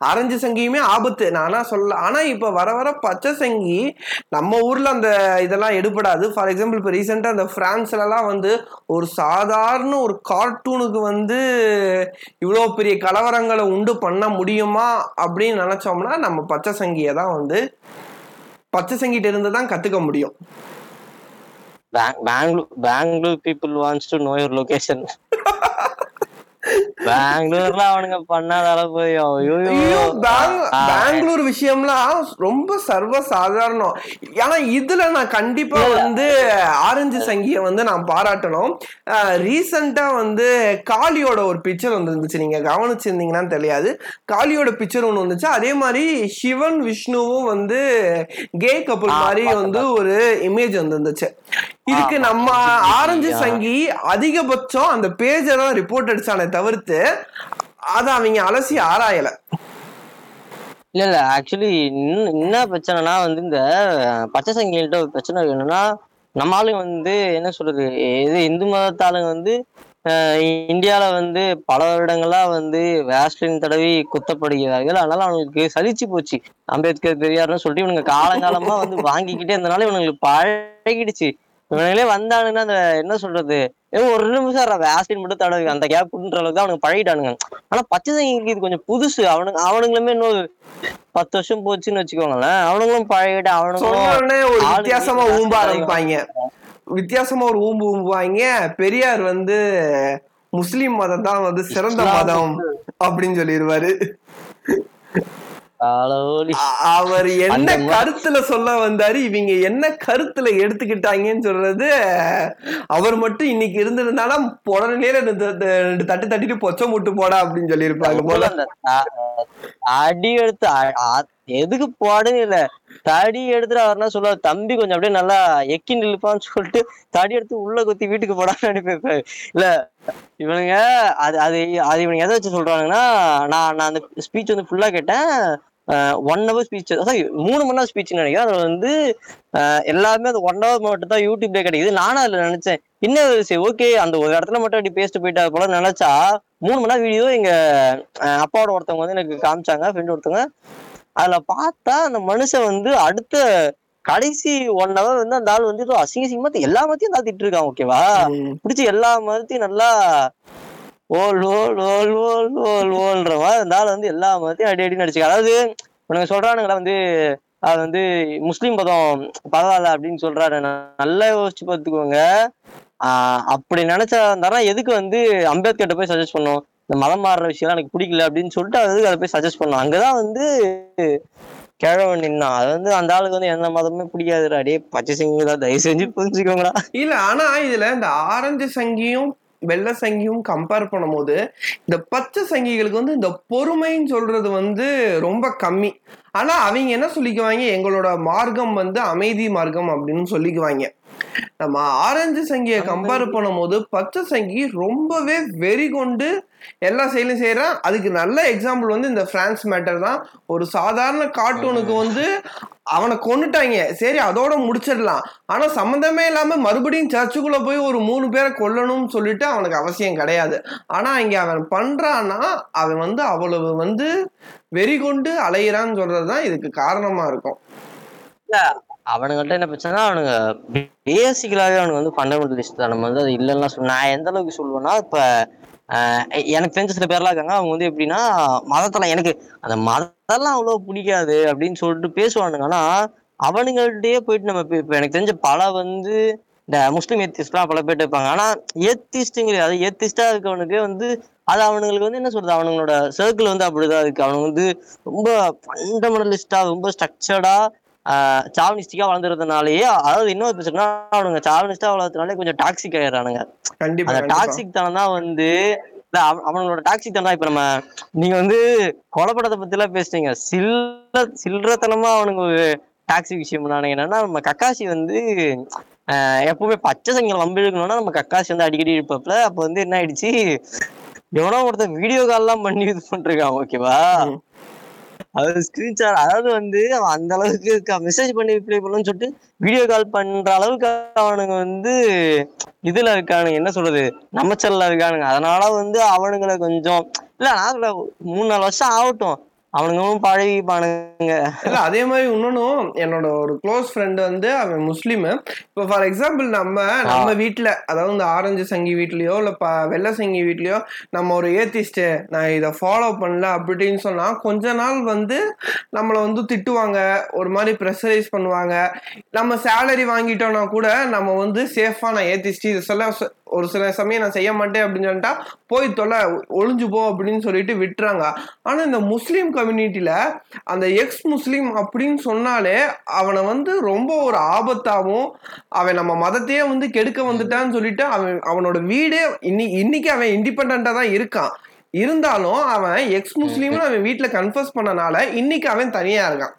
ஆரஞ்சு சங்கியுமே ஆபத்து. நானா சொல்ல ஆனா இப்ப வர வர பச்சை சங்கி நம்ம ஊர்ல அந்த இதெல்லாம் எடுபடாது. ஃபார் எக்ஸாம்பிள் இப்போ ரீசெண்டா அந்த பிரான்ஸ்ல எல்லாம் வந்து ஒரு சாதாரண ஒரு கார்ட்டூனுக்கு வந்து இவ்வளோ பெரிய கலவரங்களை உண்டு பண்ண முடியுமா அப்படின்னு நினைச்சோம்னா நம்ம பச்சை சங்கியை தான் வந்து பச்சை சங்கிட்ட இருந்து தான் கத்துக்க முடியும்.
Bangalore Bangalore people wants to know your location பெங்களூர்ல அவனுங்க பண்ணாத அளவு
பெங்களூர் விஷயம்லாம் ரொம்ப சர்வ சாதாரணம் ஆனா இதுல நான் கண்டிப்பா வந்து ஆரஞ்சு சங்கிய வந்து நான் பாராட்டணும். ரீசெண்டா வந்து காளியோட ஒரு பிக்சர் வந்துருந்துச்சு. நீங்க கவனிச்சிருந்தீங்கன்னு தெரியாது. காளியோட பிக்சர் ஒன்று வந்துச்சு. அதே மாதிரி சிவன் விஷ்ணுவும் வந்து கே கப்பல் மாதிரி வந்து ஒரு இமேஜ் வந்துருந்துச்சு. இதுக்கு நம்ம. ஆரஞ்சு சங்கி அதிகபட்சம் அந்த பேஜை தான் ரிப்போர்ட் அடிச்சானே தவிர்த்து அதை அவங்க அலசி ஆராயல.
இல்ல இல்ல ஆக்சுவலி என்ன பிரச்சனைனா வந்து இந்த பச்சை சங்கிலிட்ட ஒரு பிரச்சனை என்னன்னா நம்ம ஆளுங்க வந்து என்ன சொல்றது இது இந்து மதத்தாளுங்க வந்து இந்தியால வந்து பல வருடங்களா வந்து வேஸ்லின் தடவி குத்தப்படுகிறார்கள். அதனால அவங்களுக்கு சலிச்சு போச்சு. அம்பேத்கர் பெரியார்னு சொல்லிட்டு இவனுங்க காலங்காலமா வந்து வாங்கிக்கிட்டே இருந்தனால இவனுங்களுக்கு பழகிடுச்சு. இவனுங்களே வந்தானுங்கன்னா அந்த என்ன சொல்றது? ஒரு நிமிஷம் வேஸ்லின் மட்டும் தடவை அந்த கேப் அளவுக்கு தான் அவனுக்கு பழகிட்டானுங்க. ஆனா பச்சை சங்கிக்கு இது கொஞ்சம் புதுசு. அவனுங்க அவனுங்களுமே இன்னும் பத்து வருஷம் போச்சுன்னு வச்சுக்கோங்களேன். அவனுங்களும் பழகிட்டு அவனுங்களும்
வித்தியாசமா ஊம்ப ஆரம்பிப்பாங்க. வித்தியாசமா ஒரு ஊம்பு ஊம்புவாங்க. பெரியார் வந்து முஸ்லிம் மதம் தான் வந்து சிறந்த மதம் அப்படின்னு சொல்லிடுவாரு. அவர் என்ன கருத்துல சொல்ல வந்தாரு இவங்க என்ன கருத்துல எடுத்துக்கிட்டாங்கன்னு சொல்றது அவர் மட்டும் இன்னைக்கு இருந்திருந்தானா உடனே ரெண்டு தட்டு தட்டிட்டு பொச்ச முட்டு போடா அப்படின்னு சொல்லியிருப்பாங்க போல.
அடி எடுத்து எதுக்கு போடுன்னு இல்ல. தடி எடுத்துட்டு அவர் என்ன சொல்லுவார் தம்பி கொஞ்சம் அப்படியே நல்லா எக்கி நில்லுப்பான்னு சொல்லிட்டு தடி எடுத்து உள்ள குத்தி வீட்டுக்கு போடான்னு அனுப்பியிருப்பாரு இல்ல இவனுங்க அது அது அது இவனுங்க எதை வச்சு சொல்றாங்கன்னா நான் நான் அந்த ஸ்பீச் வந்து ஃபுல்லா கேட்டேன். ஒன் ஹவர் ஸ்பீச் சாரி மூணு மணி நேரம் ஸ்பீச் நினைக்கிறேன். அதுல வந்து அஹ், எல்லாமே அந்த ஒன் ஹவர் மட்டும் தான் யூடியூப்ல கிடைக்குது. நானும் அதுல நினைச்சேன். என்ன சரி ஓகே அந்த ஒரு இடத்துல மட்டும் அப்படி பேசிட்டு போயிட்டா போல நினைச்சா மூணு மணி நேரம் வீடியோ எங்க அப்பாவோட ஒருத்தவங்க வந்து எனக்கு காமிச்சாங்க ஃப்ரெண்ட் ஒருத்தவங்க. அதுல பார்த்தா அந்த மனுஷன் வந்து அடுத்த கடைசி ஒன் ஹவர் வந்து அந்த ஆள் வந்து ஏதோ அசிங்க அசிங்கமா எல்லா மத்தியும் தான் திட்டு இருக்கான் ஓகேவா. பிடிச்சி எல்லா மதத்தையும் நல்லா ஓல் ஓல் ஓல் ஓல் ஓல் ஓல்ன்ற மாதிரி அந்த ஆள் வந்து எல்லா மதத்தையும் அடி அடி நடிச்சுக்க அதாவது உனக்கு சொல்றானுங்களா வந்து அது வந்து முஸ்லீம் மதம் பரவாயில்ல அப்படின்னு சொல்றாரு. நான் நல்லா யோசிச்சு பார்த்துக்கோங்க. அப்படி நினைச்சா இருந்தாரா எதுக்கு வந்து அம்பேத்கர்ட்ட போய் சஜஸ்ட் பண்ணோம் இந்த மதம் மாறுற விஷயம் எனக்கு பிடிக்கல அப்படின்னு சொல்லிட்டு அவர் அதை போய் சஜஸ்ட் பண்ணோம் அங்கதான் வந்து கிழவன் நின்னா அது வந்து அந்த ஆளுக்கு வந்து எந்த மதமே பிடிக்காதுடா. அடே பச்சை சிங்கடா தயவு செஞ்சு புரிஞ்சுக்கோங்கடா.
இல்ல ஆனா இதுல இந்த ஆரஞ்சு சங்கியும் வெள்ளை சங்கியும் கம்பேர் பண்ணும்போது இந்த பச்சை சங்கிகளுக்கு வந்து இந்த பொறுமைன்னு சொல்றது வந்து ரொம்ப கம்மி. ஆனா அவங்க என்ன சொல்லிக்குவாங்க? எங்களோட மார்க்கம் வந்து அமைதி மார்க்கம் அப்படின்னு சொல்லிக்குவாங்க. நம்ம ஆரஞ்சு சங்கியை கம்பேர் பண்ணும்போது பச்சை சங்கி ரொம்பவே வெறி கொண்டு எல்லா செயலும் செய்யறான். அதுக்கு நல்ல எக்ஸாம்பிள் வந்து இந்த பிரான்ஸ் மேட்டர் தான். ஒரு சாதாரண கார்ட்டூனுக்கு வந்து அவனை கொன்னுட்டாங்க. சரி அதோட முடிச்சிடலாம். ஆனா சம்மந்தமே இல்லாம மறுபடியும் சர்ச்சுக்குள்ள போய் ஒரு மூணு பேரை கொல்லணும்னு சொல்லிட்டு அவனுக்கு அவசியம் கிடையாது. ஆனா இங்க அவன் பண்றான்னா அவன் வந்து அவ்வளவு வந்து வெறி கொண்டு அலையிறான்னு சொல்றதுதான் இதுக்கு காரணமா இருக்கும்.
அவனுங்கள்ட்ட என்ன பிரச்சனைனா அவனுங்க பேசிக்கலாகவே அவனுங்க வந்து ஃபண்டமெண்டலிஸ்ட் நம்ம வந்து அது இல்லைன்னா சொல்ல நான் எந்த அளவுக்கு சொல்லுவேன்னா இப்போ எனக்கு தெரிஞ்ச சில பேர்லாம் இருக்காங்க. அவங்க வந்து எப்படின்னா மதத்தெல்லாம் எனக்கு அந்த மதத்தெல்லாம் அவ்வளோ பிடிக்காது அப்படின்னு சொல்லிட்டு பேசுவானுங்க. ஆனால் அவனுங்கள்ட்டயே போயிட்டு நம்ம இப்போ எனக்கு தெரிஞ்ச பல வந்து இந்த முஸ்லீம் ஏத்திஸ்ட்லாம் பல பேர்ட்ட இருப்பாங்க. ஆனால் ஏத்திஸ்ட்டுங்கிறது அது ஏத்திஸ்டா இருக்கவனுக்கே வந்து அது அவனுங்களுக்கு வந்து என்ன சொல்றது? அவனுங்களோட சர்க்கிள் வந்து அப்படிதான் இருக்கு. அவனுங்க வந்து ரொம்ப ஃபண்டமெண்டலிஸ்டா ரொம்ப ஸ்ட்ரக்சர்டா சாவனிஸ்டிக்கா வளர்ந்துறதுனாலயே அதாவது இன்னொரு பிரச்சனை அவனுங்க சாவனிஸ்டா வளர்றதுனாலே கொஞ்சம் டாக்ஸிக் ஆயிடுறானுங்க.
கண்டிப்பா
அந்த. டாக்ஸிக் தனம் தான் வந்து இல்ல, அவ- அவனுங்களோட டாக்ஸிக் தனம் தான். இப்ப நம்ம நீங்க வந்து கொலைப்படத்தை பத்தி எல்லாம் பேசுறீங்க சில்ல சில்லறத்தனமா அவனுங்க டாக்ஸிக் விஷயம் நானுங்க என்னன்னா நம்ம கக்காசி வந்து எப்பவுமே பச்சை சங்கில் வம்பு இழுக்கணும்னா நம்ம கக்காசி வந்து அடிக்கடி இருப்பப்பல அப்ப வந்து என்ன ஆயிடுச்சு? எவனோ ஒருத்தன் வீடியோ கால் எல்லாம் பண்ணி இது பண்றான் ஓகேவா
ம்.
அது ஸ்கிரீன்ஷாட் அதாவது வந்து அவன் அந்த அளவுக்கு மெசேஜ் பண்ணி ரிப்ளை பண்ணணும்னு சொல்லிட்டு வீடியோ கால் பண்ற அளவுக்கு அவனுங்க வந்து இதுல இருக்கானுங்க. என்ன சொல்றது? நமச்சல்ல இருக்கானுங்க. அதனால வந்து அவனுங்களை கொஞ்சம் இல்ல நான் மூணு நாலு வருஷம் ஆகட்டும். அவனுங்களும் பழகிப்பானுங்க.
இல்ல அதே மாதிரி இன்னொன்னும் என்னோட ஒரு க்ளோஸ் ஃப்ரெண்ட் வந்து அவன் முஸ்லீம். இப்போ ஃபார் எக்ஸாம்பிள் நம்ம நம்ம வீட்ல அதாவது இந்த ஆரஞ்சு சங்கி வீட்லயோ இல்ல வெள்ளை சங்கி வீட்லயோ நம்ம ஒரு ஏத்திஸ்ட் நான் இதை ஃபாலோ பண்ணல அப்படின்னு சொன்னா கொஞ்ச நாள் வந்து நம்மளை வந்து திட்டுவாங்க ஒரு மாதிரி ப்ரெஷரைஸ் பண்ணுவாங்க. நம்ம சேலரி வாங்கிட்டோம்னா கூட நம்ம வந்து சேஃபா நான் ஏத்திஸ்ட் இது சொல்ல ஒரு சில சமயம் நான் செய்ய மாட்டேன் அப்படின்னு சொல்லிட்டா போய் தொலை ஒளிஞ்சு போ அப்படின்னு சொல்லிட்டு விட்டுறாங்க. ஆனா இந்த முஸ்லீம் கம்யூனிட்டியில அந்த எக்ஸ் முஸ்லீம் அப்படின்னு சொன்னாலே அவனை வந்து ரொம்ப ஒரு ஆபத்தாகவும் அவன் நம்ம மதத்தையே வந்து கெடுக்க வந்துட்டான்னு சொல்லிட்டு அவன் அவனோட வீடே இன்னி இன்னைக்கு அவன் இண்டிபெண்டா தான் இருக்கான். இருந்தாலும் அவன் எக்ஸ் முஸ்லீம்னு அவன் வீட்டுல கன்ஃபர்ஸ் பண்ணனால இன்னைக்கு அவன் தனியா இருக்கான்.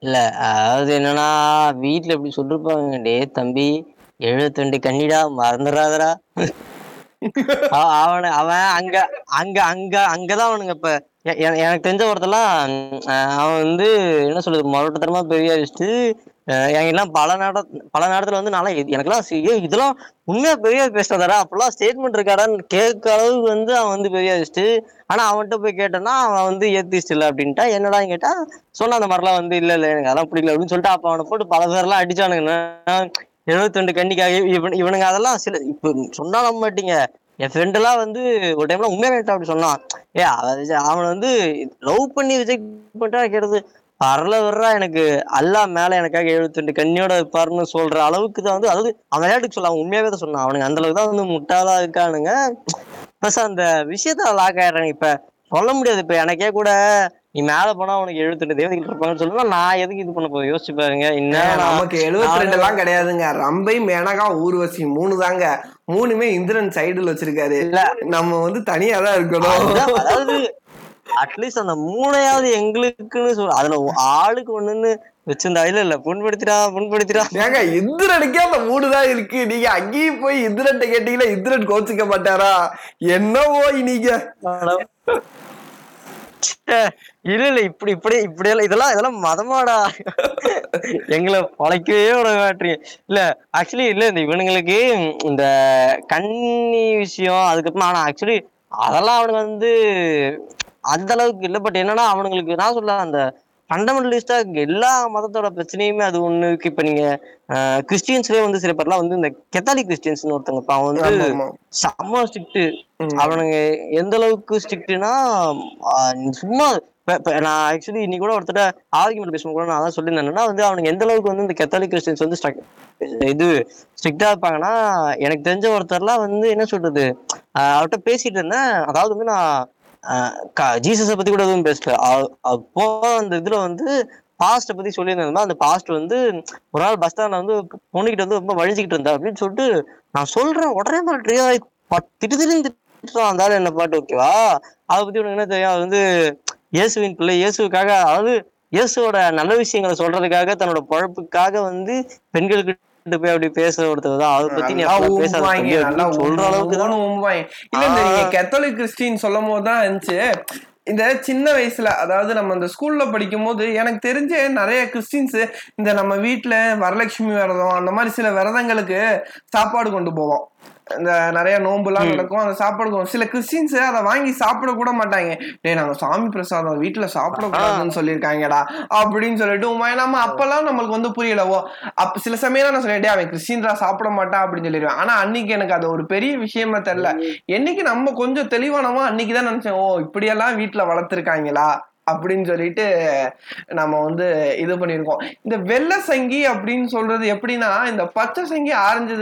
இல்ல அதாவது என்னன்னா வீட்டுல எப்படி சொல்லிருப்பாங்க டே தம்பி எழுபத்தி கண்ணிடா மறந்துடாதடா அவ- அவன அவன் அங்க அங்க அங்க அங்கதான் அவனுங்க இப்ப எனக்கு தெரிஞ்ச ஒருத்தெல்லாம் அவன் வந்து என்ன சொல்றது மொரட்டத்தனமா பெரிய அடிச்சுட்டு எல்லாம் பல நேரம் பல நேரத்துல வந்து நான்லாம் எனக்குலாம் எனக்கெல்லாம் ஏய், இதெல்லாம் உண்மையா பெரிய பேசுறதாடா அப்பெல்லாம் ஸ்டேட்மெண்ட் இருக்காடான்னு கேட்க அளவுக்கு வந்து அவன் வந்து பெரிய அடிச்சுட்டு ஆனா அவன்கிட்ட போய் கேட்டேன்னா அவன் வந்து ஏத்திச்சு இல்லை அப்படின்ட்டா என்னடா கேட்டா சொன்ன அந்த மாதிரிலாம் வந்து இல்ல இல்ல எனக்கு அதெல்லாம் பிடிக்கல அப்படின்னு சொல்லிட்டு அப்ப அவனை போட்டு பல பேர்லாம் அடிச்சானுங்க எழுபத்தி ரெண்டு கண்ணிக்காக இவன் இவனுங்க அதெல்லாம் சில இப்ப சொன்னா நம்ப மாட்டீங்க. என் ஃப்ரெண்ட் எல்லாம் வந்து ஒரு டைம்ல உண்மையா அப்படி சொன்னான். ஏ அவனை வந்து லவ் பண்ணி ரிஜெக்ட் பண்ணிட்டா கேட்டது பரல வர்றா எனக்கு அல்லா மேல எனக்காக எழுபத்தி கண்ணியோட இருப்பாருன்னு சொல்ற அளவுக்கு தான் வந்து அதாவது அவன் விளையாட்டுக்கு சொல்ல அவன் உண்மையாவே தான் சொன்னான். அவனுங்க அந்த அளவுக்கு தான் வந்து முட்டாளா இருக்கானுங்க. ப்ளஸ் அந்த விஷயத்த லாக் ஆயிடுறாங்க இப்ப சொல்ல முடியாது. இப்ப எனக்கே கூட நீ மேல போனா உனக்கு எழுபத்தி ரெண்டு தேவதைகள் இருப்பாங்கன்னு சொல்லுவா நான் எதுக்கு இது பண்ண போய் யோசிச்சு பாருங்க. இன்னும்
நமக்கு எழுபத்தி ரெண்டு எல்லாம் கிடையாதுங்க. ரம்பை மேனகா ஊர்வசி மூணு தாங்க. மூணுமே இந்திரன் சைடுல வச்சிருக்காரு. நம்ம வந்து தனியா தான் இருக்கணும்
அதாவது அட்லீஸ்ட் அந்த மூணையாவது எங்களுக்குன்னு சொல்ல அதுல ஆளுக்கு ஒண்ணுன்னு வச்சிருந்தா இல்ல இல்ல புண்படுத்திடா புண்படுத்திடா.
ஏங்க இந்திரனுக்கே அந்த மூணு தான் இருக்கு. நீங்க அங்கேயும் போய் இந்திரன் கேட்டீங்களா இந்திரன் கோச்சிக்க மாட்டாரா? என்னவோ நீங்க
இல்ல இல்ல இப்படி இப்படி இப்படி எல்லாம் இதெல்லாம் இதெல்லாம் மதமாடா. எங்களை பழைக்கவே விட மாட்டீங்க இல்ல ஆக்சுவலி இல்ல இந்த இவனுங்களுக்கு இந்த கன்னி விஷயம் அதுக்கப்புறமா ஆனா ஆக்சுவலி அதெல்லாம் அவனுக்கு வந்து அந்த அளவுக்கு இல்ல. பட் என்னன்னா அவனுங்களுக்கு நான் சொல்ல அந்த ஃபண்டமெண்டலிஸ்டா எல்லா மதத்தோட பிரச்சனையுமே அது ஒண்ணு. இருக்கு இப்ப நீங்க கிறிஸ்டியன்ஸ்லயே வந்து சில பேர்லாம் வந்து இந்த கெத்தாலிக் கிறிஸ்டியன்ஸ்னு ஒருத்தங்க அவன் வந்து. செம்ம ஸ்ட்ரிக்ட். அவனுங்க எந்த அளவுக்கு ஸ்ட்ரிக்ட்னா சும்மா நான் ஆக்சுவலி இன்னைக்கு கூட ஒருத்தர் ஆர்குமெண்ட் பேசும்போது கூட நான் அதான் சொல்லியிருந்தேன். என்னன்னா வந்து அவனுங்க எந்த அளவுக்கு வந்து இந்த கெத்தாலிக் கிறிஸ்டியன்ஸ் வந்து இது ஸ்ட்ரிக்டா இருப்பாங்கன்னா எனக்கு தெரிஞ்ச ஒருத்தர்லாம் வந்து என்ன சொல்றது அவர்கிட்ட பேசிட்டு இருந்தேன். அதாவது வந்து நான் ஜீசஸை பத்தி கூட எதுவும் பேசல. அப்போ அந்த இதுல வந்து பாஸ்ட பத்தி சொல்லியிருந்தா அந்த பாஸ்ட் வந்து ஒரு நாள் பஸ் ஸ்டாண்ட்ல வந்து பொண்ணுகிட்ட வந்து ரொம்ப வழிஞ்சிக்கிட்டு இருந்தா அப்படின்னு சொல்லிட்டு நான் சொல்றேன். உடனே மாதிரி ட்ரியா திட்டு திட்டு திட்டுறான். அந்த ஆளு என்ன பாட்டு ஓகேவா அதை பத்தி உனக்கு என்ன தெரியும்? அது வந்து இயேசுவின் பிள்ளை. இயேசுக்காக அதாவது இயேசுவோட நல்ல விஷயங்களை சொல்றதுக்காக தன்னோட பொழப்புக்காக வந்து பெண்களுக்கு போய் அப்படி பேச ஒருத்தர் தான். அதை பத்தி அப்படின்னு சொல்ற அளவுக்கு தான்.
இல்ல இந்த நீங்க கத்தோலிக் கிறிஸ்டின் சொல்லும் போது தான் இருந்துச்சு. இந்த சின்ன வயசுல அதாவது நம்ம இந்த ஸ்கூல்ல படிக்கும் போது எனக்கு தெரிஞ்ச நிறைய கிறிஸ்டின்ஸ் இந்த நம்ம வீட்ல வரலட்சுமி விரதம் அந்த மாதிரி சில விரதங்களுக்கு சாப்பாடு கொண்டு போவோம். இந்த நிறைய நோம்புலாம் நடக்கும். அந்த சாப்பாடு சில கிறிஸ்டின்ஸ் அதை வாங்கி சாப்பிட கூட மாட்டாங்க. டேய் நாங்க சாமி பிரசாதம் வீட்டுல சாப்பிடக்கூடாதுன்னு சொல்லியிருக்காங்கடா அப்படின்னு சொல்லிட்டு நம்ம அப்பெல்லாம் நம்மளுக்கு வந்து புரியலவோ? அப்ப சில சமயம் நான் சொல்லிட்டே அவன் கிறிஸ்டின்ரா சாப்பிட மாட்டான் அப்படின்னு சொல்லிடுவேன். ஆனா அன்னைக்கு எனக்கு அது ஒரு பெரிய விஷயமா தெரியல. என்னைக்கு நம்ம கொஞ்சம் தெளிவானமோ அன்னைக்கு தான் நினைச்சேன் ஓ இப்படியெல்லாம் வீட்டுல வளர்த்துருக்காங்களா? அப்படின்னு சொல்லிட்டு நம்ம வந்து இது பண்ணியிருக்கோம். இந்த வெள்ளை சங்கி அப்படின்னு சொல்றது எப்படின்னா இந்த பச்சை சங்கி ஆரஞ்சு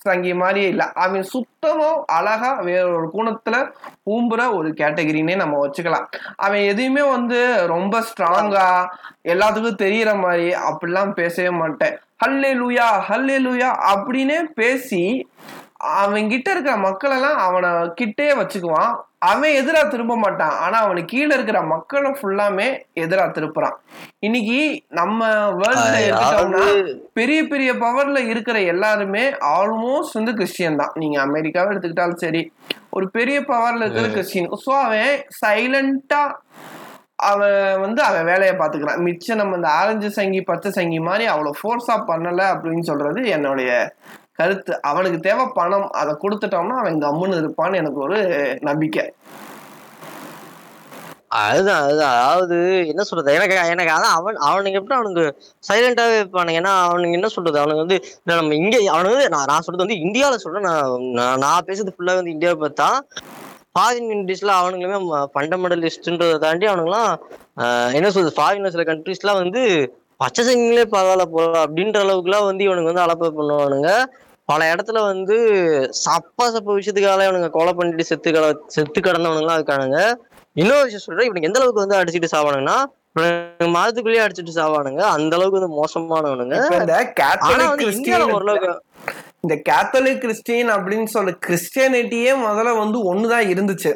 சங்கி மாதிரியே இல்லை. அவன் சுத்தமா அழகா வேற ஒரு கூணத்துல ஊம்புற ஒரு கேட்டகரினே நம்ம வச்சுக்கலாம். அவன் எதையுமே வந்து ரொம்ப ஸ்ட்ராங்கா எல்லாத்துக்கும் தெரியற மாதிரி அப்படிலாம் பேசவே மாட்டேன். ஹல்லே லூயா ஹல்லே லூயா அப்படின்னே பேசி அவன் கிட்ட இருக்கிற மக்கள் எல்லாம் அவனை கிட்டே வச்சுக்குவான். அவன் எதிரா திரும்ப மாட்டான். ஆனா அவனுக்கு கீழே இருக்கிற மக்களும் ஃபுல்லாமே எதிரா திருப்புறான். இன்னைக்கு நம்ம வேர்ல்ட்ல எடுத்துட்டோம்னா பெரிய பெரிய பவர்ல இருக்கிற எல்லாருமே ஆல்மோஸ்ட் வந்து கிறிஸ்டியன் தான். நீங்க அமெரிக்காவை எடுத்துக்கிட்டாலும் சரி ஒரு பெரிய பவர்ல இருக்கிற கிறிஸ்டியன். ஸோ அவன் சைலண்டா அவன் வந்து அவன் வேலையை பார்த்துக்கிறான். மிச்சம் நம்ம இந்த ஆரஞ்சு சங்கி பச்சை சங்கி மாதிரி அவ்வளோ ஃபோர்ஸா பண்ணல அப்படின்னு சொல்றது என்னுடைய கருத்து. அவனுக்கு தேவை பணம். அதை கொடுத்துட்டோம்னா அவன் கம்முன்னு இருப்பான்னு எனக்கு ஒரு நம்பிக்கை.
அதுதான் அதுதான். அதாவது என்ன சொல்றது? எனக்கு எனக்கு அதான் அவன் அவனுக்கு எப்படி அவனுக்கு சைலண்டாவே இருப்பானுங்க? ஏன்னா அவனுக்கு என்ன சொல்றது? அவனுக்கு வந்து நம்ம இங்க அவனுக்கு வந்து நான் நான் சொல்றது வந்து இந்தியாவில் சொல்றேன். நான் நான் நான் பேசுறது ஃபுல்லாக வந்து இந்தியாவை பார்த்தா ஃபாரின் கண்ட்ரீஸ்ல அவனுங்களுமே ஃபண்டமெண்டலிஸ்ட்ன்றதை தாண்டி அவனுங்களாம் என்ன சொல்றது? ஃபாரின் சில கண்ட்ரீஸ்லாம் வந்து பச்சை சங்கிலே பரவாயில்ல போல அப்படின்ற அளவுக்குலாம் வந்து இவனுக்கு வந்து அலப்பை பண்ணுவானுங்க. பல இடத்துல வந்து சப்பா சப்ப விஷயத்துக்காக இவனுங்க கொலை பண்ணிட்டு செத்து கட செத்து கிடந்தவனுங்களாம் இருக்கானுங்க. இன்னொரு விஷயம் சொல்றேன் இவனுக்கு எந்த அளவுக்கு வந்து அடிச்சுட்டு சாவானுங்கன்னா மதத்துக்குள்ளேயே அடிச்சுட்டு சாவானுங்க. அந்த அளவுக்கு வந்து மோசமானவனுங்க. ஓரளவுக்கு
இந்த கேத்தலிக் கிறிஸ்டியன் அப்படின்னு சொல்ல கிறிஸ்டியானிட்டியே முதல்ல வந்து ஒண்ணுதான் இருந்துச்சு.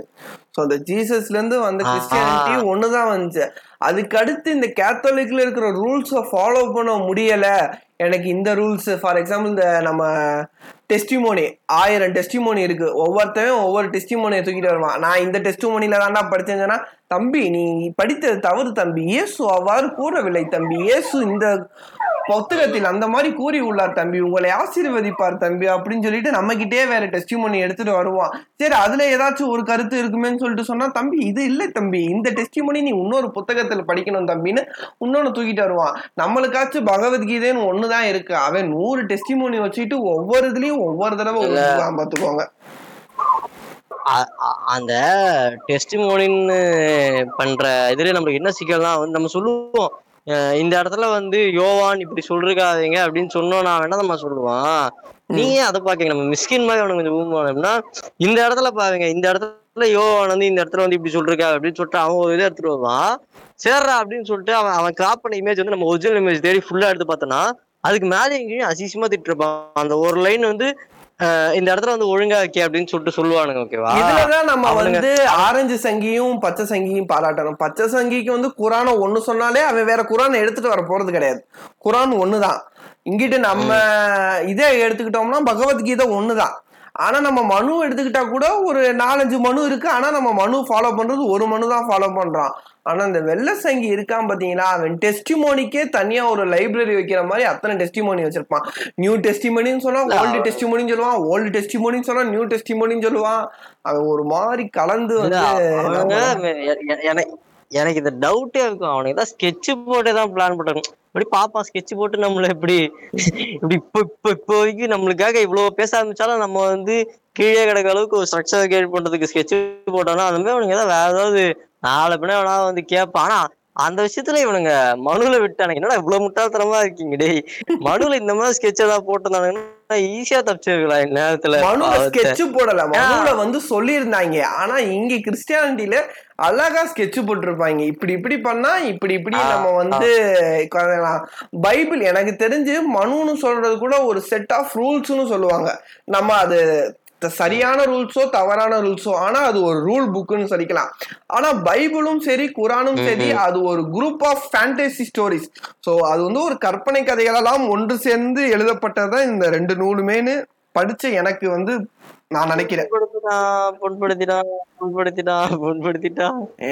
ஸோ அந்த ஜீசஸ்ல இருந்து வந்த கிறிஸ்டியானிட்டி ஒண்ணுதான் வந்துச்சு. அதுக்கு அடுத்து இந்த கேத்தலிக்ல இருக்கிற ரூல்ஸை ஃபாலோ பண்ண முடியல. எனக்கு இந்த ரூல்ஸ் ஃபார் எக்ஸாம்பிள் இந்த நம்ம டெஸ்டிமோனி ஆயிரம் டெஸ்டிமோனி இருக்கு. ஒவ்வொருத்தவன் ஒவ்வொரு டெஸ்டிமோனியை தூக்கிட்டு வருவான். நான் இந்த டெஸ்டிமோனில தான்டா படிச்சேன்னா தம்பி நீ படித்தது தவறு தம்பி. இயேசு அவ்வாறு கூறவில்லை தம்பி. இயேசு இந்த புத்தகத்தில் அந்த மாதிரி கூறி உள்ளார் தம்பி. உங்களை ஆசீர்வதிப்பார் தம்பி அப்படின்னு சொல்லிட்டு நம்ம கிட்டே வேற டெஸ்டிமோனி எடுத்துட்டு வருவான். சரி அதுல ஏதாச்சும் ஒரு கருத்து இருக்குமேன்னு சொல்லிட்டு சொன்னா தம்பி இது இல்லை தம்பி. இந்த டெஸ்டிமோனி நீ இன்னொரு புத்தகத்துல படிக்கணும் தம்பின்னு இன்னொன்னு தூக்கிட்டு வருவான். நம்மளுக்காச்சும் பகவத்கீதைன்னு ஒண்ணுதான் இருக்கு. அவன் நூறு டெஸ்டிமோனி வச்சுட்டு ஒவ்வொரு இதுலயும் ஒவ்வொரு தடவை பாத்துக்கோங்க.
அந்த டெஸ்டிமோனின்னு பண்ற இதுல நம்மளுக்கு என்ன சிக்கல்னா வந்து நம்ம சொல்லுவோம். இந்த இடத்துல வந்து யோவான் இப்படி சொல்லிருக்காதீங்க அப்படின்னு சொன்னோம்னா வேணா நம்ம சொல்லுவான் நீங்க அதை பாக்கீங்க? நம்ம மிஸ்கின் மாதிரி அவனுக்கு கொஞ்சம் ஊம்புவானும்னா இந்த இடத்துல பாருங்க இந்த இடத்துல யோவான் வந்து இந்த இடத்துல வந்து இப்படி சொல்லிருக்கா அப்படின்னு சொல்லிட்டு அவன் ஒரு இதை எடுத்துட்டு வருவான் சேர்றா அப்படின்னு சொல்லிட்டு அவன் அவன் கிராப் பண்ண இமேஜ் வந்து நம்ம ஒரிஜினல் இமேஜ் தேடி ஃபுல்லா எடுத்து பார்த்தோன்னா அதுக்கு மேலே எங்கேயும் அசிசமா திட்டிருப்பான். அந்த ஒரு லைன் வந்து இந்த இடத்துல வந்து ஒழுங்கா இருக்கே அப்படின்னு சொல்லிட்டு சொல்லுவானுங்க ஓகேவா?
இதுலதான் நம்ம வந்து ஆரஞ்சு சங்கியும் பச்சை சங்கியும் பாராட்டணும். பச்சை சங்கிக்கு வந்து குரானை ஒண்ணு சொன்னாலே அவன் வேற குரானை எடுத்துட்டு வர போறது கிடையாது. குரான் ஒண்ணுதான். இங்கிட்டு நம்ம இதே எடுத்துக்கிட்டோம்னா பகவத்கீதை ஒண்ணுதான். ஆனா நம்ம மனு எடுத்துக்கிட்டா கூட ஒரு நாலஞ்சு மனு இருக்கு. ஆனா நம்ம மனு ஃபாலோ பண்றது ஒரு மனு தான் ஃபாலோ பண்றான். ஆனா இந்த வெள்ளை சங்கி இருக்கான் பாத்தீங்களா? அவன் டெஸ்டிமோனிக்கே தனியா ஒரு லைப்ரரி வைக்கிற மாதிரி அத்தனை டெஸ்டிமோனி வச்சிருப்பான். நியூ டெஸ்டிமோனின்னு சொன்னா ஓல்டு டெஸ்டிமோனின்னு சொல்லுவான் ஓல்டு டெஸ்டிமோனின்னு சொன்னா நியூ டெஸ்டிமோனின்னு சொல்லுவான். அவன் ஒரு மாதிரி கலந்து வந்து
எனக்கு இந்த டவுட்டே இருக்கும். அவனுக்கு தான் ஸ்கெட்ச் போட்டே தான் பிளான் போட்டாங்க இப்படி பாப்பான் ஸ்கெட்ச் போட்டு நம்மள இப்படி இப்படி இப்போ இப்போ இப்போதைக்கு நம்மளுக்காக இவ்வளவு பேச ஆரம்பிச்சாலும் நம்ம வந்து கீழே கிடக்க அளவுக்கு ஒரு ஸ்ட்ரக்சர் கிரியேட் பண்றதுக்கு ஸ்கெட்ச் போட்டோம்னா அந்த மாதிரி அவனுங்க ஏதாவது வேற ஏதாவது நாலு பின்ன வேணா வந்து கேட்பான் ஆனா அந்த விஷயத்துல இவனுங்க மனுல விட்டானுங்க என்னடா இவ்வளவு முட்டாள்தனமா இருக்கீங்க டேய்? மனுல இந்த மாதிரி ஸ்கெட்ச் ஏதாவது போட்டிருந்தானுங்கன்னா ஈஸியா தப்பிச்சிருக்கலாம். இந்நேரத்துல
மனுல. ஸ்கெட்ச் போடல. மனுல வந்து சொல்லியிருந்தாங்க. ஆனா இங்க கிறிஸ்டியானிட்டில அழகா ஸ்கெட்ச் போட்டிருப்பாங்க. இப்படி இப்படி பண்ணா இப்படி இப்படி நம்ம வந்து. பைபிள் எனக்கு தெரிஞ்சு மனுன்னு சொல்றது கூட ஒரு செட் ஆஃப் ரூல்ஸ்னு சொல்லுவாங்க. நம்ம அது சரியான ரூல்ஸோ தவறான ரூல்ஸோ ஆனா அது ஒரு ரூல் புக்குன்னு சொல்லிக்கலாம். ஆனா பைபிளும் சரி குரானும் சரி அது ஒரு group of fantasy stories so அது வந்து ஒரு கற்பனை கதைகளெல்லாம் ஒன்று சேர்ந்து எழுதப்பட்டதான் இந்த ரெண்டு நூலுமேனு படிச்ச எனக்கு வந்து நான் நினைக்கிறேன்